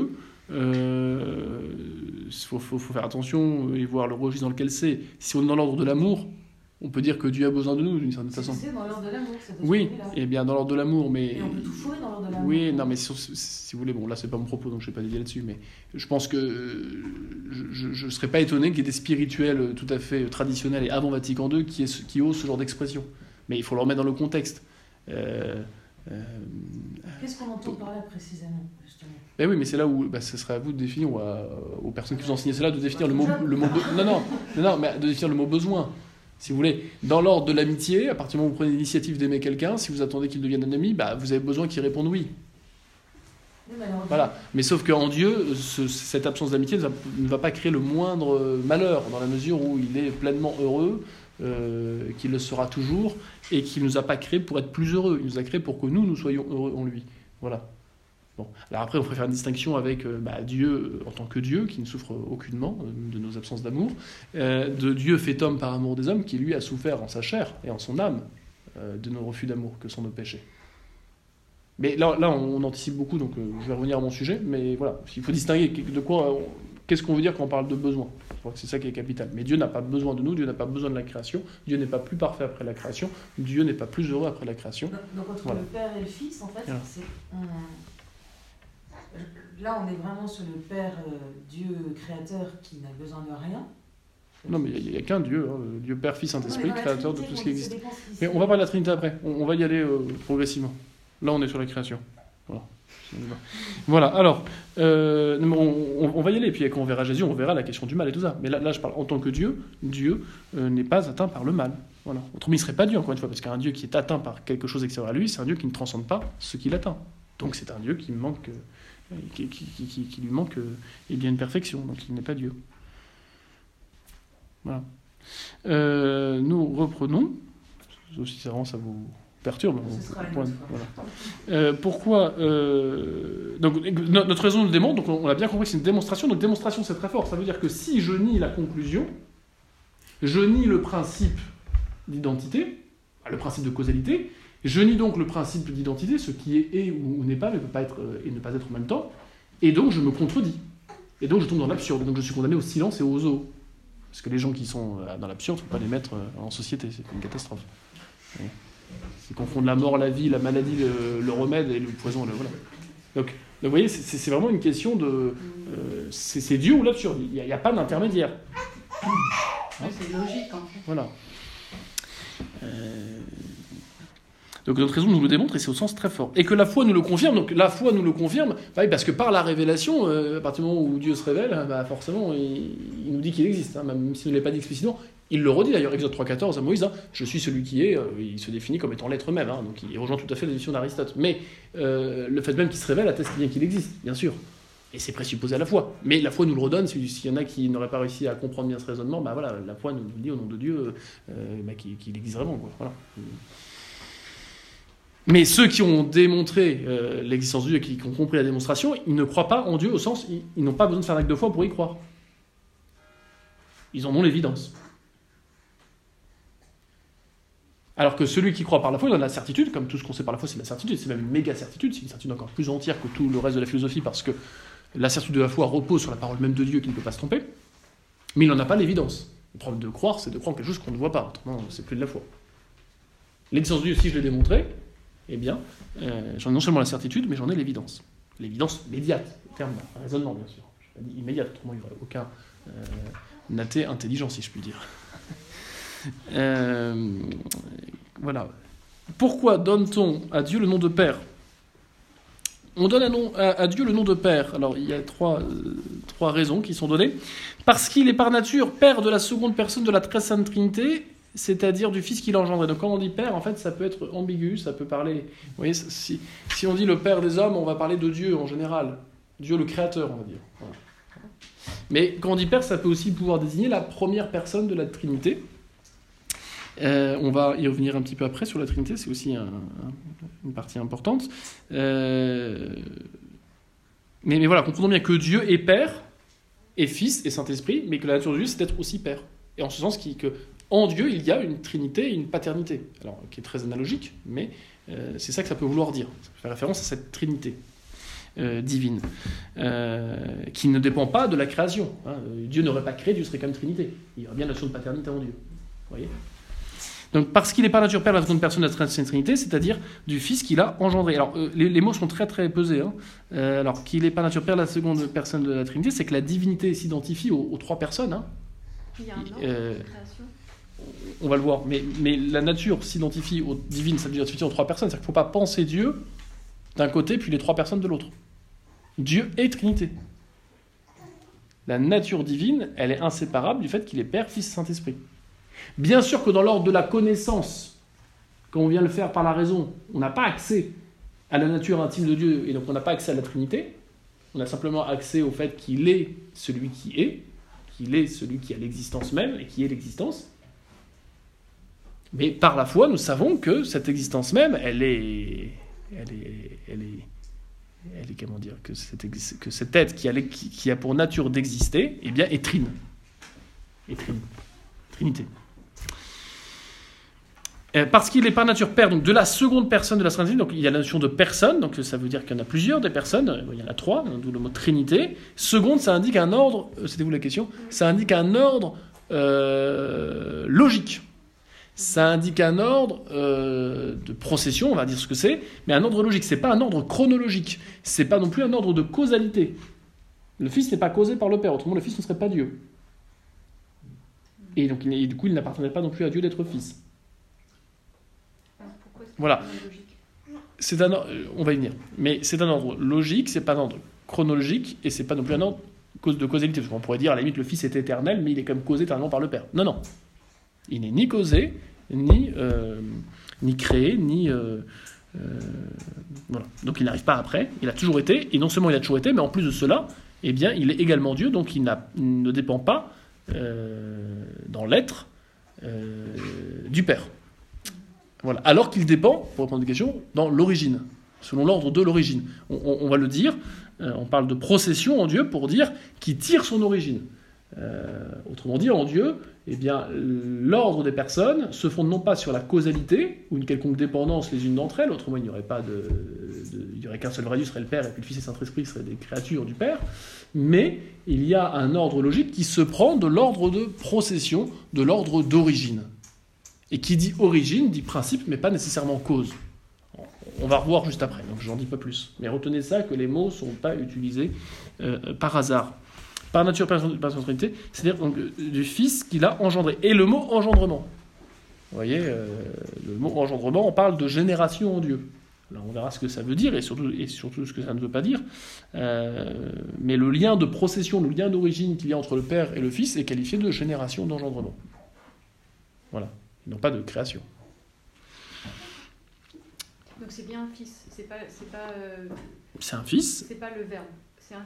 il euh, faut, faire attention et voir le registre dans lequel c'est. Si on est dans l'ordre de l'amour, on peut dire que Dieu a besoin de nous d'une certaine façon. C'est dans l'ordre de l'amour. Oui, et eh bien dans l'ordre de l'amour, mais. on peut tout fourrer dans l'ordre de l'amour. Oui, non, mais si, vous voulez, bon là c'est pas mon propos donc je vais pas dédier là-dessus, mais je pense que je ne serais pas étonné qu'il y ait des spirituels tout à fait traditionnels et avant Vatican II qui, qui osent ce genre d'expression. Mais il faut le remettre dans le contexte. Euh, euh, Qu'est-ce qu'on entend par là précisément? Ben oui, mais c'est là où bah, ce serait à vous de définir, ou aux personnes qui vous enseignent cela, de définir le mot, le mot non, non, non, mais de définir le mot besoin. Si vous voulez, dans l'ordre de l'amitié, à partir du moment où vous prenez l'initiative d'aimer quelqu'un, si vous attendez qu'il devienne un ami, bah, vous avez besoin qu'il réponde oui. Voilà. Mais sauf qu'en Dieu, cette absence d'amitié ne va pas créer le moindre malheur, dans la mesure où il est pleinement heureux, euh, qu'il le sera toujours, et qu'il ne nous a pas créé pour être plus heureux. Il nous a créé pour que nous, nous soyons heureux en lui. Voilà. Bon. Alors après, on pourrait faire une distinction avec euh, bah, Dieu euh, en tant que Dieu, qui ne souffre aucunement euh, de nos absences d'amour, de Dieu fait homme par amour des hommes, qui lui a souffert en sa chair et en son âme de nos refus d'amour, que sont nos péchés. Mais là, là on, anticipe beaucoup, donc je vais revenir à mon sujet, mais voilà, il faut distinguer de quoi, qu'est-ce qu'on veut dire quand on parle de besoin. Je crois que c'est ça qui est capital. Mais Dieu n'a pas besoin de nous, Dieu n'a pas besoin de la création, Dieu n'est pas plus parfait après la création, Dieu n'est pas plus heureux après la création. Donc, entre le Père et le Fils, en fait, c'est là, on est vraiment sur le Père euh, Dieu créateur qui n'a besoin de rien. Non, mais il n'y a, qu'un Dieu, hein, Dieu Père, Fils, Saint-Esprit, créateur de tout ce qui existe. Mais on va parler de la Trinité après, on, va y aller euh, progressivement. Là, on est sur la création. Voilà. Voilà, alors, euh, on, va y aller, puis quand on verra Jésus, on verra la question du mal et tout ça. Mais là, là je parle en tant que Dieu, Dieu n'est pas atteint par le mal. Voilà. Autrement, il ne serait pas Dieu, encore une fois, parce qu'un Dieu qui est atteint par quelque chose extérieur à lui, c'est un Dieu qui ne transcende pas ce qu'il atteint. Donc c'est un Dieu qui manque qui, qui, lui manque euh, eh bien une perfection, donc il n'est pas Dieu. Voilà. Euh, nous reprenons, aussi ça vous perturbe. voilà. euh, pourquoi euh, donc, Notre raison le démontre, donc on a bien compris que c'est une démonstration, donc démonstration c'est très fort, ça veut dire que si je nie la conclusion, je nie le principe d'identité, le principe de causalité, je nie donc le principe d'identité, ce qui est et ou, n'est pas, mais peut pas être euh, et ne pas être en même temps, et donc je me contredis. Et donc je tombe dans l'absurde, donc je suis condamné au silence et aux eaux. Parce que les gens qui sont euh, dans l'absurde, il ne faut pas les mettre euh, en société, c'est une catastrophe. Ils confondent la mort, la vie, la maladie, le, remède et le poison. voilà. Donc, vous voyez, c'est vraiment une question de. c'est Dieu ou l'absurde. Il n'y a, pas d'intermédiaire. c'est logique en fait. Voilà. Donc notre raison nous le démontre et c'est au sens très fort. Et que la foi nous le confirme, donc la foi nous le confirme, bah parce que par la révélation, euh, à partir du moment où Dieu se révèle, bah forcément il, nous dit qu'il existe, hein, même s'il ne l'a pas dit explicitement. Il le redit d'ailleurs, Exode 3.14 à Moïse, hein, je suis celui qui est, euh, il se définit comme étant l'être même, hein, donc il rejoint tout à fait la définition d'Aristote. Mais euh, le fait même qu'il se révèle atteste bien qu'il existe, bien sûr. Et c'est présupposé à la foi. Mais la foi nous le redonne. S'il y en a qui n'auraient pas réussi à comprendre bien ce raisonnement, bah voilà, la foi nous dit au nom de Dieu bah, qu'il existe vraiment. Voilà. Mais ceux qui ont démontré euh, l'existence de Dieu et qui, ont compris la démonstration, ils ne croient pas en Dieu au sens, ils, ils n'ont pas besoin de faire un acte de foi pour y croire. Ils en ont l'évidence. Alors que celui qui croit par la foi, il en a la certitude, comme tout ce qu'on sait par la foi, c'est la certitude, c'est même une méga certitude, c'est une certitude encore plus entière que tout le reste de la philosophie, parce que la certitude de la foi repose sur la parole même de Dieu qui ne peut pas se tromper, mais il n'en a pas l'évidence. Le problème de croire, c'est de croire quelque chose qu'on ne voit pas, autrement c'est plus de la foi. L'existence de Dieu, si je l'ai démontré, eh bien, euh, j'en ai non seulement la certitude, mais j'en ai l'évidence. L'évidence médiate, au terme d'un raisonnement, bien sûr. Je pas immédiate, autrement il n'y aurait aucun euh, intelligent, si je puis dire. Euh, voilà. Pourquoi donne-t-on à Dieu le nom de Père? On donne à, Dieu le nom de Père. Alors, il y a trois, trois raisons qui sont données. Parce qu'il est par nature Père de la seconde personne de la très sainte Trinité, c'est-à-dire du Fils qui l'a engendré. Donc quand on dit Père, en fait, ça peut être ambigu, ça peut parler... Vous voyez, si, on dit le Père des hommes, on va parler de Dieu en général. Dieu le Créateur, on va dire. Mais quand on dit Père, ça peut aussi pouvoir désigner la première personne de la Trinité. Euh, on va y revenir un petit peu après sur la Trinité, c'est aussi une partie importante. Euh, mais, voilà, comprenons bien que Dieu est Père, et Fils, et Saint-Esprit, mais que la nature de Dieu, c'est d'être aussi Père. Et en ce sens que en Dieu, il y a une trinité et une paternité, alors qui est très analogique, mais euh, c'est ça que ça peut vouloir dire. Ça fait référence à cette trinité euh, divine, euh, qui ne dépend pas de la création. Hein. Dieu n'aurait pas créé, Dieu serait comme trinité. Il y aurait bien la notion de paternité en Dieu. voyez donc, parce qu'il est par nature Père la seconde personne de la Trinité, c'est-à-dire du Fils qu'il a engendré. Alors, les, mots sont très très pesés. Hein. alors, qu'il est par nature Père la seconde personne de la Trinité, c'est que la divinité s'identifie aux, trois personnes. Hein. Il y a un ordre création on va le voir, mais, la nature s'identifie aux divines, ça s'identifie aux trois personnes. C'est-à-dire qu'il ne faut pas penser Dieu d'un côté, puis les trois personnes de l'autre. Dieu est Trinité. La nature divine, elle est inséparable du fait qu'il est Père, Fils, Saint-Esprit. Bien sûr que dans l'ordre de la connaissance, quand on vient le faire par la raison, on n'a pas accès à la nature intime de Dieu, et donc on n'a pas accès à la Trinité. On a simplement accès au fait qu'il est celui qui est, qu'il est celui qui a l'existence même, et qui est l'existence. Mais par la foi, nous savons que cette existence même, elle est, elle est, elle est, elle est comment dire, que, cette, que cet être qui a, qui, a pour nature d'exister, eh bien, est trine, est trine, trinité. Euh, parce qu'il est par nature père donc de la seconde personne de la Trinité, donc il y a la notion de personne, donc ça veut dire qu'il y en a plusieurs des personnes, il y en a trois, d'où le mot Trinité. Seconde, ça indique un ordre, euh, c'était vous la question, ça indique un ordre euh, logique ça indique un ordre euh, de procession, on va dire ce que c'est, mais un ordre logique. C'est pas un ordre chronologique. C'est pas non plus un ordre de causalité. Le Fils n'est pas causé par le Père, autrement le Fils ne serait pas Dieu. Et donc, du coup, il n'appartenait pas non plus à Dieu d'être Fils. Voilà. C'est un, on va y venir. Mais c'est un ordre logique, c'est pas un ordre chronologique, et c'est pas non plus un ordre de causalité. Parce qu'on pourrait dire, à la limite, le Fils est éternel, mais il est comme causé éternellement par le Père. Non, non. Il n'est ni causé, ni, euh, ni créé, ni. Euh, euh, voilà. Donc il n'arrive pas après, il a toujours été, et non seulement il a toujours été, mais en plus de cela, eh bien, il est également Dieu, donc il, ne dépend pas dans l'être du Père. Voilà. Alors qu'il dépend, pour répondre à la question, dans l'origine, selon l'ordre de l'origine. On, on, va le dire, on parle de procession en Dieu pour dire qui tire son origine. Autrement dit, en Dieu, eh bien, l'ordre des personnes se fonde non pas sur la causalité ou une quelconque dépendance les unes d'entre elles, autrement il n'y aurait pas de, il y aurait qu'un seul vrai serait le Père et puis le Fils et Saint-Esprit seraient des créatures du Père, mais il y a un ordre logique qui se prend de l'ordre de procession, de l'ordre d'origine. Et qui dit origine dit principe, mais pas nécessairement cause. On va revoir juste après, donc j'en dis pas plus. Mais retenez ça que les mots ne sont pas utilisés euh, par hasard par nature, par son Trinité, c'est-à-dire euh, du Fils qu'il a engendré. Et le mot engendrement. Vous voyez, euh, le mot engendrement, on parle de génération en Dieu. Alors on verra ce que ça veut dire et surtout, et surtout ce que ça ne veut pas dire. Euh, mais le lien de procession, le lien d'origine qu'il y a entre le Père et le Fils est qualifié de génération d'engendrement. Voilà, non pas de création. Donc c'est bien un fils, c'est pas. C'est pas, euh, un fils. C'est pas le verbe.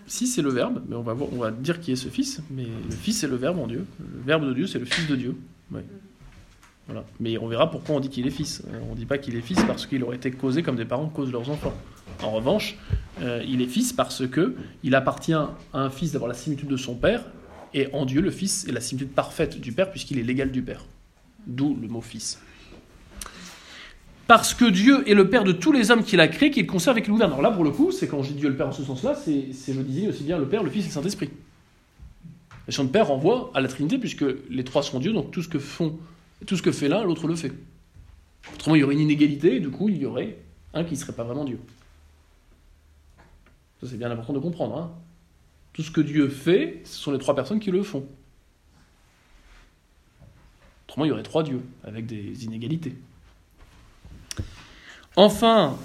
Si c'est le verbe, mais on va, voir, on va dire qui est ce fils, mais le fils c'est le verbe en Dieu. Le verbe de Dieu c'est le fils de Dieu. Ouais. Mm. Mais on verra pourquoi on dit qu'il est fils. Euh, on ne dit pas qu'il est fils parce qu'il aurait été causé comme des parents causent leurs enfants. En revanche, euh, il est fils parce que il appartient à un fils d'avoir la similitude de son père, et en Dieu, le fils est la similitude parfaite du père puisqu'il est l'égal du père. D'où le mot fils. Parce que Dieu est le père de tous les hommes qu'il a créés, qu'il conserve et qu'il gouverne. Alors là, pour le coup, c'est quand je dis Dieu le père en ce sens-là, c'est, je disais aussi bien le père, le fils et le Saint-Esprit. La notion de père renvoie à la Trinité puisque les trois sont Dieu, donc tout ce que font tout ce que fait l'un, l'autre le fait. Autrement, il y aurait une inégalité, et du coup, il y aurait un qui ne serait pas vraiment Dieu. Ça, c'est bien important de comprendre. Hein. Tout ce que Dieu fait, ce sont les trois personnes qui le font. Autrement, il y aurait trois dieux, avec des inégalités. Enfin,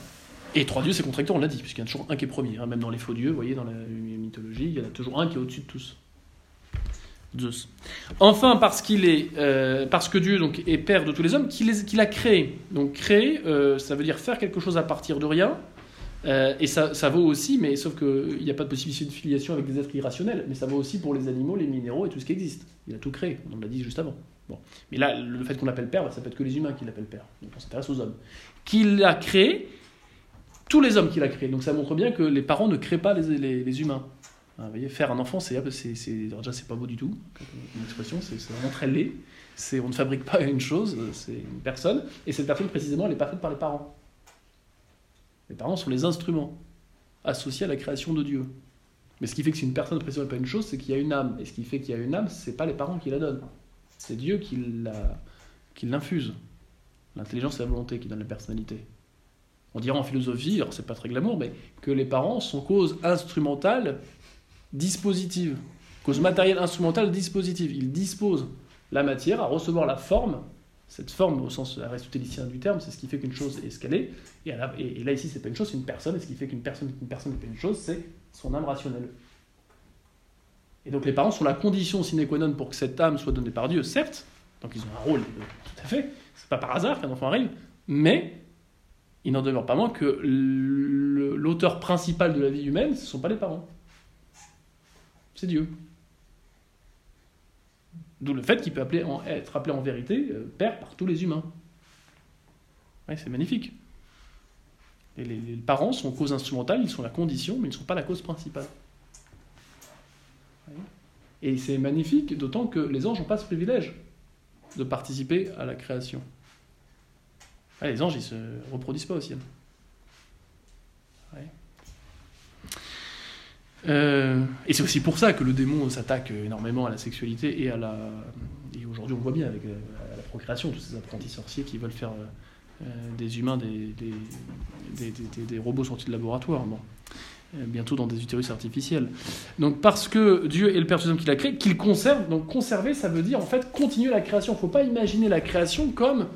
et trois dieux, c'est contradictoire, on l'a dit, puisqu'il y a toujours un qui est premier. Hein. Même dans les faux dieux, vous voyez, dans la mythologie, il y en a toujours un qui est au-dessus de tous. Enfin, parce qu'il est, euh, parce que Dieu donc est père de tous les hommes, qu'il a créé. Donc créer, euh, ça veut dire faire quelque chose à partir de rien. Euh, et ça, ça, vaut aussi, mais sauf qu'il n'y a pas de possibilité de filiation avec des êtres irrationnels. Mais ça vaut aussi pour les animaux, les minéraux et tout ce qui existe. Il a tout créé. On l'a dit juste avant. Bon. Mais là, le fait qu'on l'appelle père, bah, ça peut être que les humains qui l'appellent père. Donc on s'intéresse aux hommes. Qu'il a créé, tous les hommes qu'il a créés. Donc ça montre bien que les parents ne créent pas les, humains. Hein, vous voyez, faire un enfant, c'est, déjà c'est pas beau du tout, une expression, c'est, vraiment très laid. C'est, on ne fabrique pas une chose, c'est une personne, et cette personne précisément, elle n'est pas faite par les parents. Les parents sont les instruments associés à la création de Dieu. Mais ce qui fait que c'est une personne précisément pas une chose, c'est qu'il y a une âme. Et ce qui fait qu'il y a une âme, c'est pas les parents qui la donnent, c'est Dieu qui, l'infuse. L'intelligence et la volonté qui donnent la personnalité. On dirait en philosophie, alors c'est pas très glamour, mais que les parents sont cause instrumentale dispositive. Cause matérielle instrumentale dispositive. Il dispose la matière à recevoir la forme. Cette forme, au sens aristotélicien du terme, c'est ce qui fait qu'une chose est est. Et, là, ici, c'est pas une chose, c'est une personne. Et ce qui fait qu'une personne, une personne n'est pas une chose, c'est son âme rationnelle. Et donc les parents sont la condition sine qua non pour que cette âme soit donnée par Dieu, certes. Donc ils ont un rôle, euh, tout à fait. C'est pas par hasard qu'un enfant arrive. Mais il n'en demeure pas moins que l'auteur principal de la vie humaine, ce ne sont pas les parents c'est Dieu. D'où le fait qu'il peut être appelé en vérité euh, Père par tous les humains. c'est magnifique. Et les, parents sont cause instrumentale, ils sont la condition, mais ils ne sont pas la cause principale. Et c'est magnifique, d'autant que les anges n'ont pas ce privilège de participer à la création. les anges, ils se reproduisent pas au ciel. Euh, et c'est aussi pour ça que le démon s'attaque énormément à la sexualité et à la. Et aujourd'hui, on voit bien avec euh, la, procréation, tous ces apprentis sorciers qui veulent faire euh, des humains des, des, des, robots sortis de laboratoire. Bon. Bientôt dans des utérus artificiels. Donc, parce que Dieu est le Père des hommes qui l'a créé, qu'il conserve. Donc, conserver, ça veut dire en fait continuer la création. Il ne faut pas imaginer la création comme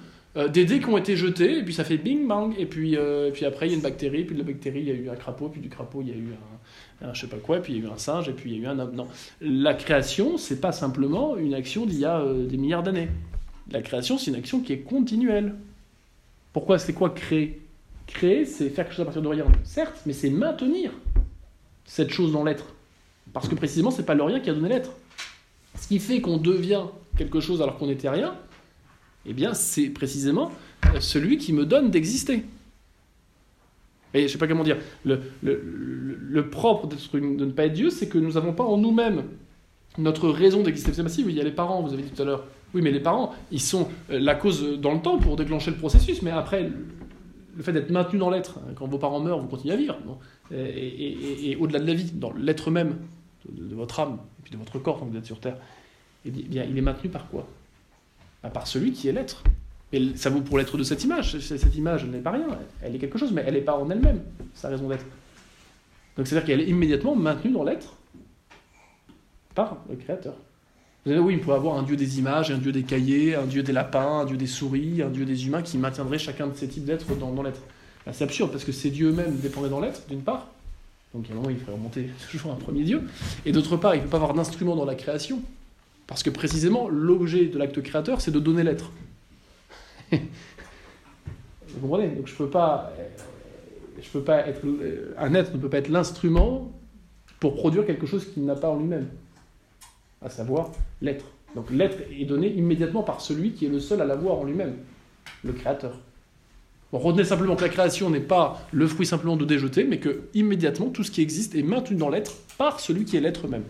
des dés qui ont été jetés, et puis ça fait bing bang, et puis, et puis après il y a une bactérie, puis de la bactérie il y a eu un crapaud, puis du crapaud il y a eu un, je sais pas quoi, puis il y a eu un singe, et puis il y a eu un homme. Non. La création, c'est pas simplement une action d'il y a euh, des milliards d'années. La création, c'est une action qui est continuelle. Pourquoi C'est quoi créer? Créer, c'est faire quelque chose à partir de rien. Certes, mais c'est maintenir cette chose dans l'être. Parce que précisément, c'est pas le rien qui a donné l'être. Ce qui fait qu'on devient quelque chose alors qu'on n'était rien, eh bien, c'est précisément celui qui me donne d'exister. Et je sais pas comment dire. Le, le, le propre de ne pas être Dieu, c'est que nous n'avons pas en nous-mêmes notre raison d'exister massive. Il y a les parents, vous avez dit tout à l'heure. Oui, mais les parents, ils sont euh, la cause dans le temps pour déclencher le processus. Mais après, le fait d'être maintenu dans l'être, hein, quand vos parents meurent, vous continuez à vivre. Et, au-delà de la vie, dans l'être même de, votre âme, et puis de votre corps quand vous êtes sur Terre, eh bien, il est maintenu par quoi? Bah, Par celui qui est l'être. Et ça vaut pour l'être de cette image. Cette image, n'est pas rien. Elle est quelque chose, mais elle n'est pas en elle-même, sa raison d'être. Donc c'est-à-dire qu'elle est immédiatement maintenue dans l'être par le Créateur. Vous allez, oui, il pourrait avoir un dieu des images, un dieu des cahiers, un dieu des lapins, un dieu des souris, un dieu des humains qui maintiendrait chacun de ces types d'êtres dans, l'être. c'est absurde parce que ces dieux eux-mêmes dépendraient dans l'être, d'une part. Donc à un moment, il ferait remonter toujours un premier dieu. Et d'autre part, il ne peut pas avoir d'instrument dans la création. Parce que précisément, l'objet de l'acte créateur, c'est de donner l'être. Vous comprenez? Donc je peux pas, euh, peux pas être, euh, un être ne peut pas être l'instrument pour produire quelque chose qu'il n'a pas en lui-même, à savoir l'être. Donc l'être est donné immédiatement par celui qui est le seul à l'avoir en lui-même, le créateur. Retenez simplement que la création n'est pas le fruit simplement de déjeter, mais que immédiatement tout ce qui existe est maintenu dans l'être par celui qui est l'être même.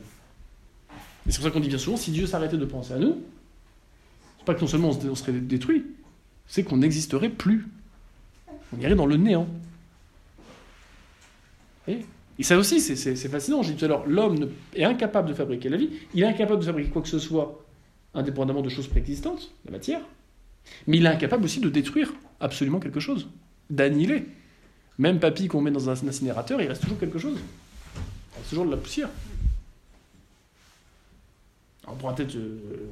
Et c'est pour ça qu'on dit bien souvent, si Dieu s'arrêtait de penser à nous, c'est pas que non seulement on serait détruit, c'est qu'on n'existerait plus. On irait dans le néant. Et, ça aussi, c'est fascinant. J'ai dit tout à l'heure, l'homme est incapable de fabriquer la vie, il est incapable de fabriquer quoi que ce soit indépendamment de choses préexistantes, la matière, mais il est incapable aussi de détruire absolument quelque chose, d'annihiler. Même papy qu'on met dans un incinérateur, il reste toujours quelque chose. Il reste toujours de la poussière. Alors, pour un tête,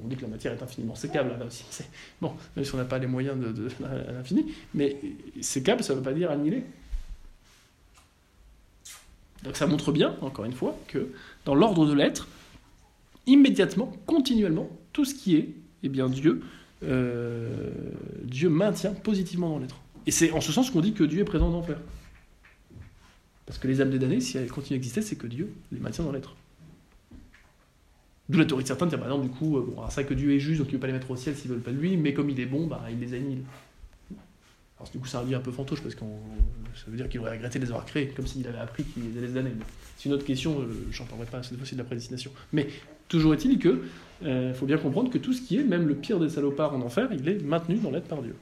on dit que la matière est infiniment sécable, là aussi. Bon, même si on n'a pas les moyens de, à l'infini, mais sécable, ça ne veut pas dire annihiler. Donc ça montre bien, encore une fois, que dans l'ordre de l'être, immédiatement, continuellement, tout ce qui est, eh bien Dieu, euh, Dieu maintient positivement dans l'être. Et c'est en ce sens qu'on dit que Dieu est présent dans l'enfer. Parce que les âmes des damnés, si elles continuent d'exister, c'est que Dieu les maintient dans l'être. D'où la théorie de certains de dire, bah non, du coup, euh, bon, ça que Dieu est juste, donc il ne veut pas les mettre au ciel s'ils ne veulent pas de lui, mais comme il est bon, bah, il les annihile. Alors du coup, c'est un un peu fantoche, parce que ça veut dire qu'il aurait regretté de les avoir créés, comme s'il avait appris qu'ils allaient se damner. C'est une autre question, euh, j'en parlerai pas, cette fois-ci de la prédestination. Mais toujours est-il que euh, faut bien comprendre que tout ce qui est, même le pire des salopards en enfer, il est maintenu dans l'être par Dieu.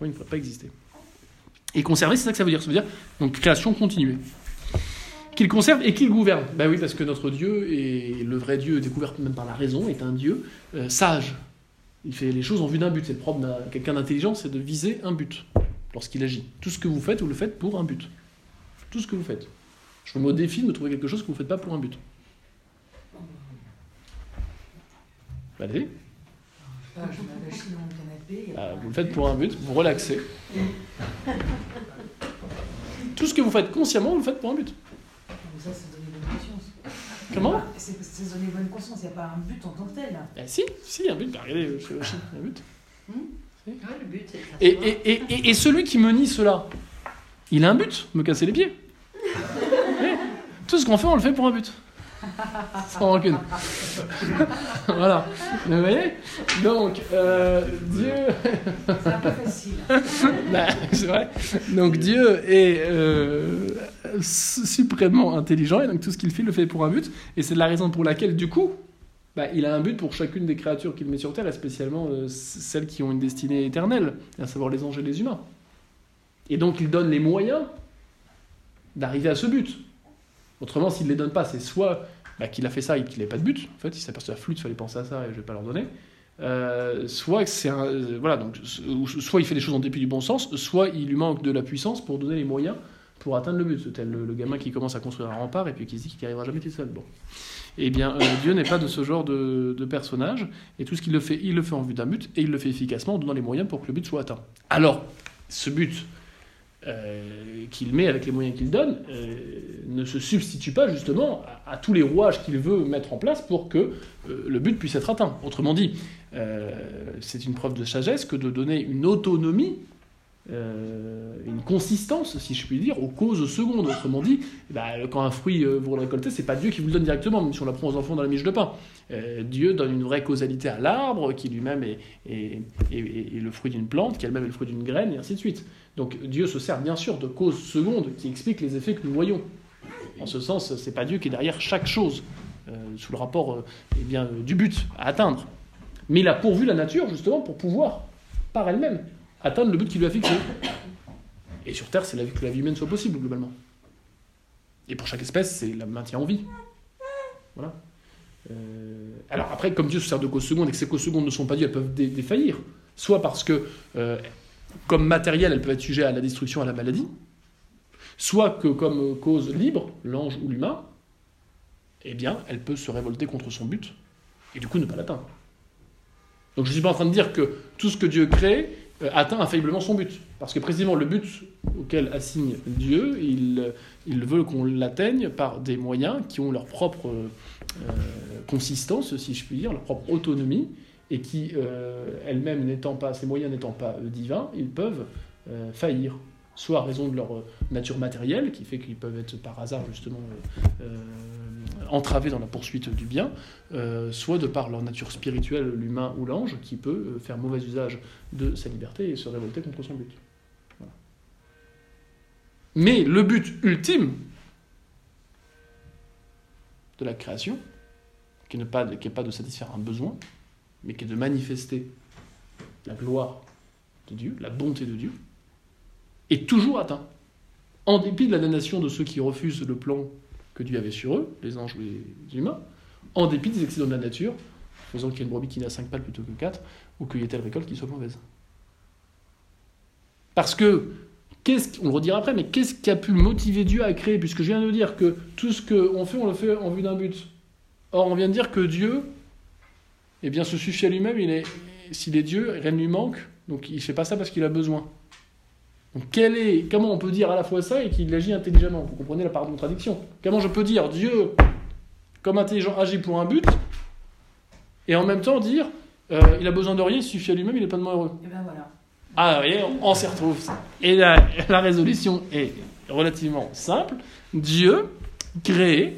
il ne pourrait pas exister. Et conserver, c'est ça que ça veut dire. Ça veut dire donc création continuée. Qu'il conserve et qu'il gouverne. Ben oui, parce que notre Dieu, et le vrai Dieu découvert même par la raison, est un Dieu euh, sage. Il fait les choses en vue d'un but. C'est le propre d'un quelqu'un d'intelligent, c'est de viser un but lorsqu'il agit. Tout ce que vous faites, vous le faites pour un but. Tout ce que vous faites. Je me défie de trouver quelque chose que vous ne faites pas pour un but. Allez. Ah, ah, vous le faites pour un but, vous relaxez. Tout ce que vous faites consciemment, vous le faites pour un but. Ça, c'est. Comment? C'est donner bonne conscience, il n'y a pas un but en tant que tel. Eh, si, si, il y a un but. Bah, regardez, je aussi, un but. Hmm? Le but, c'est et, et, et, et, celui qui me nie cela, il a un but, me casser les pieds. Eh, tout ce qu'on fait, on le fait pour un but. Sans rancune. voilà. Vous voyez? Donc, euh, Dieu. C'est un peu facile. Bah, c'est vrai. Donc, Dieu est euh, suprêmement intelligent et donc tout ce qu'il fait, le fait pour un but. Et c'est la raison pour laquelle, du coup, bah, il a un but pour chacune des créatures qu'il met sur Terre, et spécialement euh, celles qui ont une destinée éternelle, à savoir les anges et les humains. Et donc, il donne les moyens d'arriver à ce but. Autrement, s'il ne les donne pas, c'est soit bah, qu'il a fait ça et qu'il n'avait pas de but, en fait, il s'aperçoit la flûte, fallait penser à ça et je vais pas leur donner. Euh, soit c'est un, euh, voilà donc soit il fait des choses en dépit du bon sens, soit il lui manque de la puissance pour donner les moyens pour atteindre le but. Tel le, gamin qui commence à construire un rempart et puis qui se dit qu'il n'y arrivera jamais tout seul. Bon. Eh bien, euh, Dieu n'est pas de ce genre de, de, personnage, et tout ce qu'il le fait, il le fait en vue d'un but, et il le fait efficacement en donnant les moyens pour que le but soit atteint. Alors, ce but, euh, qu'il met avec les moyens qu'il donne euh, ne se substitue pas justement à, tous les rouages qu'il veut mettre en place pour que euh, le but puisse être atteint. Autrement dit, c'est une preuve de sagesse que de donner une autonomie une consistance, si je puis dire, aux causes secondes. Autrement dit, bah, quand un fruit vous le récoltez, c'est pas Dieu qui vous le donne directement, même si on l'apprend aux enfants dans la miche de pain. Dieu donne une vraie causalité à l'arbre, qui lui-même est, est, le fruit d'une plante, qui elle-même est le fruit d'une graine, et ainsi de suite. Donc Dieu se sert bien sûr de causes secondes qui expliquent les effets que nous voyons. En ce sens, c'est pas Dieu qui est derrière chaque chose, euh, sous le rapport euh, eh bien, euh, du but à atteindre. Mais il a pourvu la nature justement pour pouvoir, par elle-même, atteindre le but qu'il lui a fixé. Et sur Terre, c'est que la vie humaine soit possible, globalement. Et pour chaque espèce, c'est le maintien en vie. Voilà. alors après, comme Dieu se sert de causes secondes et que ces causes secondes ne sont pas Dieu, elles peuvent défaillir. Soit parce que comme matériel, elle peut être sujet à la destruction, à la maladie, soit que comme cause libre, l'ange ou l'humain, eh bien, elle peut se révolter contre son but et du coup ne pas l'atteindre. Donc je ne suis pas en train de dire que tout ce que Dieu crée euh, atteint infailliblement son but. Parce que précisément le but auquel assigne Dieu, il, veut qu'on l'atteigne par des moyens qui ont leur propre euh, consistance, si je puis dire, leur propre autonomie, et qui, euh, elles-mêmes n'étant pas, ces moyens n'étant pas divins, ils peuvent faillir soit à raison de leur nature matérielle, qui fait qu'ils peuvent être par hasard justement entravés dans la poursuite du bien, euh, soit de par leur nature spirituelle, l'humain ou l'ange, qui peut euh, faire mauvais usage de sa liberté et se révolter contre son but. Mais le but ultime de la création, qui n'est pas de satisfaire un besoin, mais qui est de manifester la gloire de Dieu, la bonté de Dieu, est toujours atteint. En dépit de la damnation de ceux qui refusent le plan que Dieu avait sur eux, les anges ou les humains, en dépit des accidents de la nature, faisant qu'il y ait une brebis qui n'a 5 pales plutôt que 4, ou qu'il y ait telle récolte qui soit mauvaise. Parce que, on le redira après, mais qu'est-ce qui a pu motiver Dieu à créer? Puisque je viens de dire que tout ce qu'on fait, on le fait en vue d'un but. Or, on vient de dire que Dieu, eh bien, se suffit à lui-même, il est, s'il est Dieu, rien ne lui manque, donc il ne fait pas ça parce qu'il a besoin. Donc est, comment on peut dire à la fois ça et qu'il agit intelligemment? Vous comprenez la part de contradiction. Comment je peux dire Dieu, comme intelligent, agit pour un but, et en même temps dire euh, il a besoin de rien, il suffit à lui-même, il est pleinement heureux. Et ben voilà. Ah, vous voyez, on, s'y retrouve. Et la, la résolution est relativement simple. Dieu crée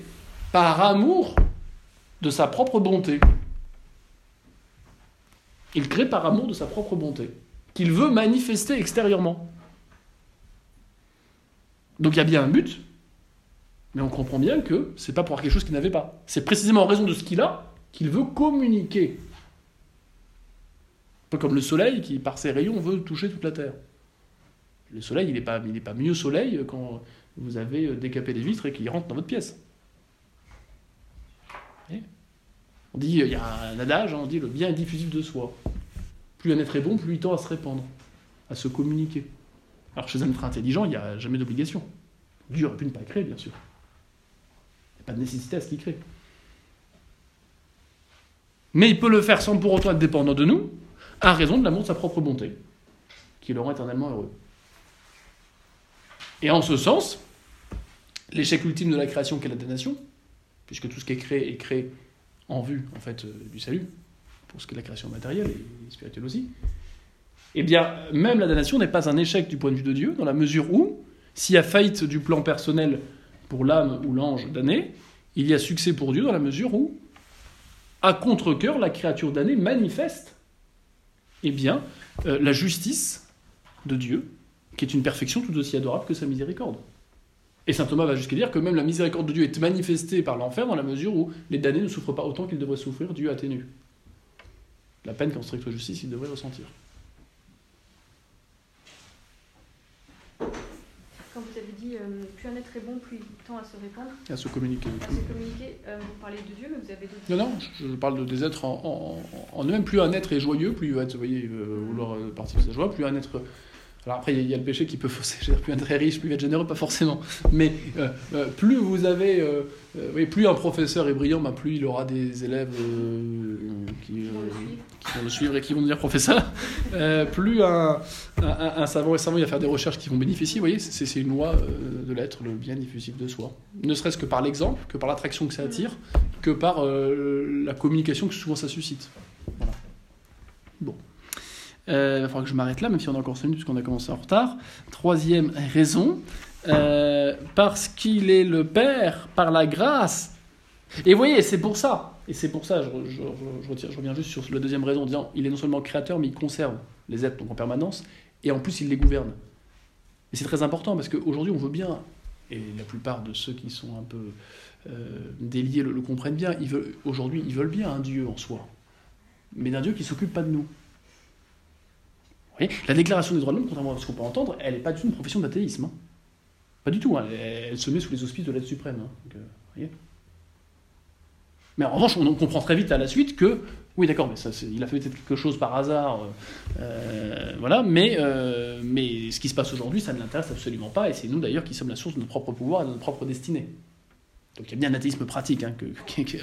par amour de sa propre bonté. Il crée par amour de sa propre bonté, qu'il veut manifester extérieurement. Donc il y a bien un but, mais on comprend bien que c'est pas pour avoir quelque chose qu'il n'avait pas. C'est précisément en raison de ce qu'il a qu'il veut communiquer. Un peu comme le soleil qui, par ses rayons, veut toucher toute la Terre. Le soleil, il n'est pas, pas mieux soleil quand vous avez décapé les vitres et qu'il rentre dans votre pièce. On dit, il y a un adage, hein, on dit le bien est diffusif de soi. Plus un être est bon, plus il tend à se répandre, à se communiquer. Alors chez un être intelligent, il n'y a jamais d'obligation. Dieu aurait pu ne pas créer, bien sûr. Il n'y a pas de nécessité à ce qu'il crée. Mais il peut le faire sans pour autant être dépendant de nous, à raison de l'amour de sa propre bonté, qui le rend éternellement heureux. Et en ce sens, l'échec ultime de la création qu'est la damnation, puisque tout ce qui est créé est créé en vue en fait euh, du salut, pour ce qui est la création matérielle et spirituelle aussi, eh bien, même la damnation n'est pas un échec du point de vue de Dieu, dans la mesure où, s'il y a faillite du plan personnel pour l'âme ou l'ange damné, il y a succès pour Dieu dans la mesure où, à contre-coeur, la créature damnée manifeste eh bien, euh, la justice de Dieu, qui est une perfection tout aussi adorable que sa miséricorde. Et saint Thomas va jusqu'à dire que même la miséricorde de Dieu est manifestée par l'enfer dans la mesure où les damnés ne souffrent pas autant qu'ils devraient souffrir, Dieu atténue la peine qu'en stricte justice ils devraient ressentir. vous avez dit euh, plus un être est bon, plus il tend à se répandre. À se communiquer. À se communiquer. Euh, vous parlez de Dieu, mais vous avez d'autres. Non, non, je, parle de, des êtres en, en, eux-mêmes. Plus un être est joyeux, plus il va être, vous voyez, euh, vouloir partir de sa joie, plus un être alors après, il y, a le péché qui peut fausser. plus un très riche, plus être généreux, pas forcément. Mais euh, euh, plus vous avez, euh, oui, plus un professeur est brillant, bah, plus il aura des élèves qui, vont le suivre et qui vont devenir professeur. plus un, un, savant est savant, il va faire des recherches qui vont bénéficier. Vous voyez, c'est une loi de l'être, le bien diffusif de soi. Ne serait-ce que par l'exemple, que par l'attraction que ça attire, que par la communication que souvent ça suscite. Voilà. Bon. Euh, il va falloir que je m'arrête là, même si on a encore 5 minutes, puisqu'on a commencé en retard. Troisième raison, euh, parce qu'il est le Père par la grâce. Et vous voyez, c'est pour ça, et c'est pour ça, je, je, reviens juste sur la deuxième raison, en disant il est non seulement créateur, mais il conserve les êtres donc en permanence, et en plus il les gouverne. Et c'est très important, parce qu'aujourd'hui on veut bien, et la plupart de ceux qui sont un peu euh, déliés le, comprennent bien, aujourd'hui ils veulent bien un Dieu en soi, mais d'un Dieu qui s'occupe pas de nous la déclaration des droits de l'homme, contrairement à ce qu'on peut entendre, elle n'est pas du une profession d'athéisme. Hein. Pas du tout. Hein. Elle, se met sous les auspices de l'aide suprême. Hein. Euh, mais en revanche, on comprend très vite à la suite que, oui, d'accord, mais il a fait peut-être quelque chose par hasard, euh, euh, voilà, mais, mais ce qui se passe aujourd'hui, ça ne l'intéresse absolument pas, et c'est nous d'ailleurs qui sommes la source de notre propre pouvoir et de notre propre destinée. Donc il y a bien un athéisme pratique hein,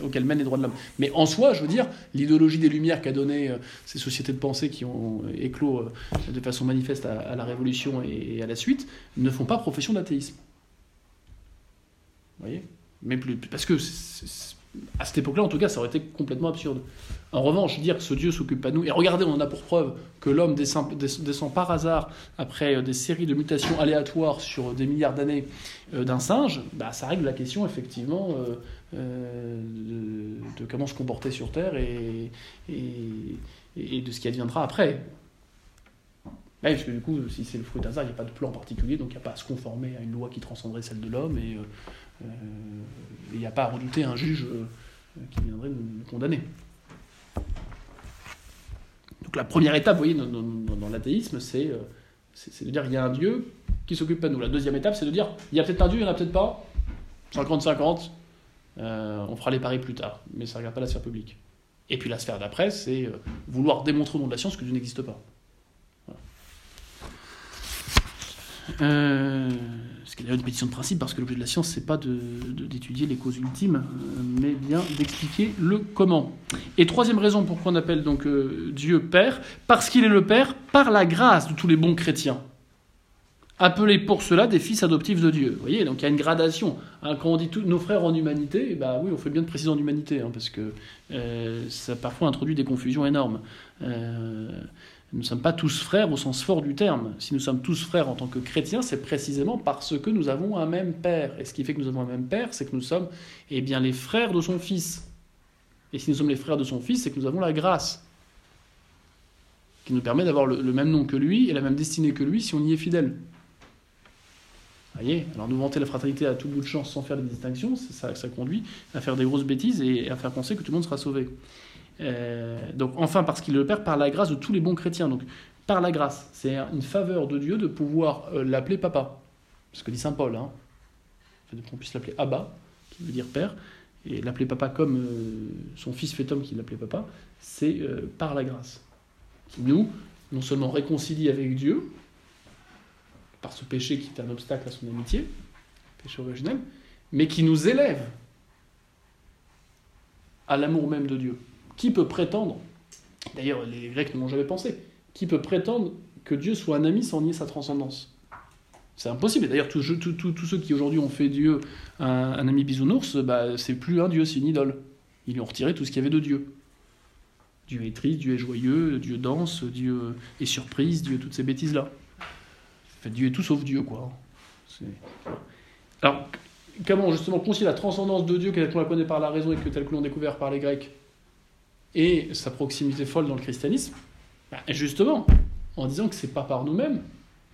auquel mènent les droits de l'homme. Mais en soi, je veux dire, l'idéologie des Lumières qu'a donné euh, ces sociétés de pensée qui ont éclos euh, de façon manifeste à, la Révolution et, à la suite ne font pas profession d'athéisme. Vous voyez? Plus, parce que à cette époque-là, en tout cas, ça aurait été complètement absurde. En revanche, dire que ce Dieu s'occupe pas de nous, et regardez, on en a pour preuve que l'homme descend, par hasard après euh, des séries de mutations aléatoires sur des milliards d'années euh, d'un singe, bah, ça règle la question effectivement euh, de, comment se comporter sur Terre et, et, de ce qui adviendra après. parce que du coup, si c'est le fruit d'un hasard, il n'y a pas de plan particulier, donc il n'y a pas à se conformer à une loi qui transcenderait celle de l'homme, et il n'y a pas à redouter un juge qui viendrait nous condamner. Donc la première étape, vous voyez, dans, l'athéisme, c'est, euh, c'est, de dire qu'il y a un Dieu qui s'occupe pas de nous. La deuxième étape, c'est de dire il y a peut-être un Dieu, il n'y en a peut-être pas. 50-50, euh, on fera les paris plus tard, mais ça ne regarde pas la sphère publique. Et puis la sphère d'après, c'est euh, vouloir démontrer au nom de la science que Dieu n'existe pas. Euh, ce qui est d'ailleurs une pétition de principe, parce que l'objet de la science, c'est pas d'étudier les causes ultimes, euh, mais bien d'expliquer le comment. Et troisième raison pourquoi on appelle donc euh, Dieu Père, parce qu'il est le Père par la grâce de tous les bons chrétiens. Appelés pour cela des fils adoptifs de Dieu. Vous voyez, donc il y a une gradation. Hein, quand on dit tous nos frères en humanité, bah oui, on fait bien de préciser en humanité, hein, parce que ça parfois introduit des confusions énormes. Nous ne sommes pas tous frères au sens fort du terme. Si nous sommes tous frères en tant que chrétiens, c'est précisément parce que nous avons un même Père. Et ce qui fait que nous avons un même Père, c'est que nous sommes eh bien, les frères de son Fils. Et si nous sommes les frères de son Fils, c'est que nous avons la grâce, qui nous permet d'avoir le, même nom que lui et la même destinée que lui si on y est fidèle. Voyez Alors nous vanter la fraternité à tout bout de champ sans faire des distinctions, ça, ça conduit à faire des grosses bêtises et à faire penser que tout le monde sera sauvé. Euh, donc enfin parce qu'il le Père par la grâce de tous les bons chrétiens. Donc par la grâce, c'est une faveur de Dieu de pouvoir euh, l'appeler papa. Ce que dit saint Paul, hein. qu'on puisse l'appeler Abba, qui veut dire Père, et l'appeler papa comme euh, son fils fait homme qui l'appelait papa, c'est par la grâce. Nous, non seulement réconcilie avec Dieu, par ce péché qui est un obstacle à son amitié, péché originel, mais qui nous élève à l'amour même de Dieu. Qui peut prétendre, d'ailleurs les Grecs ne l'ont jamais pensé, qui peut prétendre que Dieu soit un ami sans nier sa transcendance? C'est impossible. D'ailleurs, tous ceux qui aujourd'hui ont fait Dieu un, ami bisounours, bah, c'est plus un Dieu, c'est une idole. Ils lui ont retiré tout ce qu'il y avait de Dieu. Dieu est triste, Dieu est joyeux, Dieu danse, Dieu est surprise, Dieu toutes ces bêtises-là. fait, Dieu est tout sauf Dieu, quoi. Alors, comment justement concilier la transcendance de Dieu telle qu'on la connaît par la raison et que telle que l'on découvert par les Grecs? Et sa proximité folle dans le christianisme, bah, justement, en disant que c'est pas par nous-mêmes,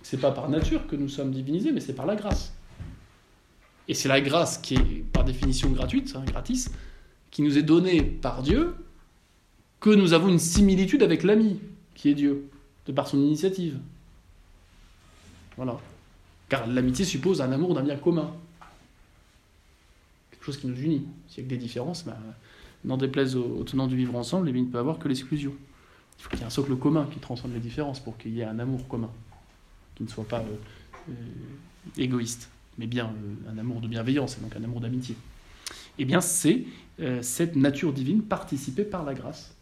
c'est pas par nature que nous sommes divinisés, mais c'est par la grâce. Et c'est la grâce qui est par définition gratuite, hein, gratis, qui nous est donnée par Dieu, que nous avons une similitude avec l'ami, qui est Dieu, de par son initiative. Voilà. Car l'amitié suppose un amour d'un bien commun. Quelque chose qui nous unit. S'il y a que des différences, bah, n'en déplaise aux, tenants du vivre ensemble, il ne peut avoir que l'exclusion. Il faut qu'il y ait un socle commun qui transcende les différences pour qu'il y ait un amour commun, qui ne soit pas euh, euh, égoïste, mais bien euh, un amour de bienveillance, et donc un amour d'amitié. Eh bien, c'est cette nature divine participée par la grâce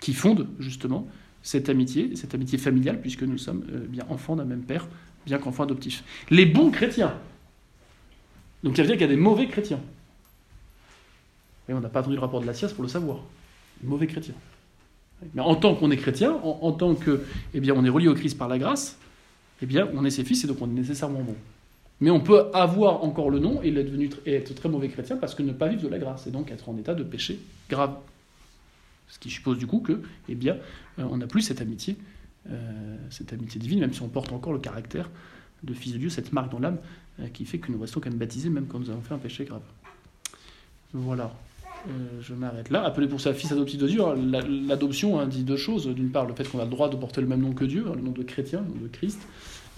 qui fonde justement cette amitié, cette amitié familiale, puisque nous sommes bien enfants d'un même père, bien qu'enfants adoptifs. Les bons chrétiens. Donc ça veut dire qu'il y a des mauvais chrétiens. On n'a pas attendu le rapport de la science pour le savoir. Mauvais chrétien. Mais en tant qu'on est chrétien, en, tant que, eh bien, on est relié au Christ par la grâce, eh bien, on est ses fils et donc on est nécessairement bon. Mais on peut avoir encore le nom et être, devenu, et être très mauvais chrétien parce que ne pas vivre de la grâce et donc être en état de péché grave. Ce qui suppose du coup que, eh bien, euh, on n'a plus cette amitié, euh, cette amitié divine, même si on porte encore le caractère de fils de Dieu, cette marque dans l'âme euh, qui fait que nous restons quand même baptisés même quand nous avons fait un péché grave. Voilà. Euh, je m'arrête là. Appelé pour sa fils adoptif de Dieu, hein, l'adoption hein, dit deux choses. D'une part, le fait qu'on a le droit de porter le même nom que Dieu, hein, le nom de chrétien, le nom de Christ,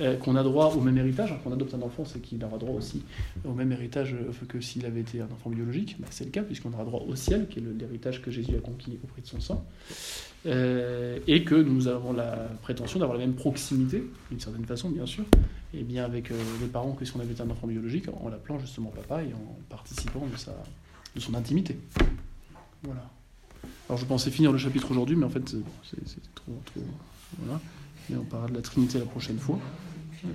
euh, qu'on a droit au même héritage. qu'on adopte un enfant, c'est qu'il aura droit aussi au même héritage euh, que s'il avait été un enfant biologique. Bah, c'est le cas, puisqu'on aura droit au ciel, qui est l'héritage que Jésus a conquis auprès de son sang. et que nous avons la prétention d'avoir la même proximité, d'une certaine façon, bien sûr, et bien avec les parents que si on avait été un enfant biologique, en l'appelant justement papa et en participant de, sa, de son intimité. Voilà. Alors je pensais finir le chapitre aujourd'hui, mais en fait c'est trop, trop. Voilà. Et on parlera de la Trinité la prochaine fois.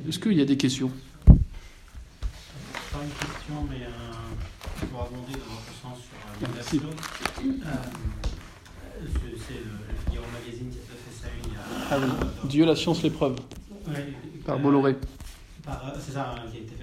Est-ce qu'il y a des questions? Pas une question, mais un... pour abonder dans votre sens sur la Merci. Euh, c'est le Figaro Magazine qui a fait ça il y a. Ah oui, Dieu, la science, l'épreuve. Ouais, par Bolloré. Euh, c'est ça, hein, qui a été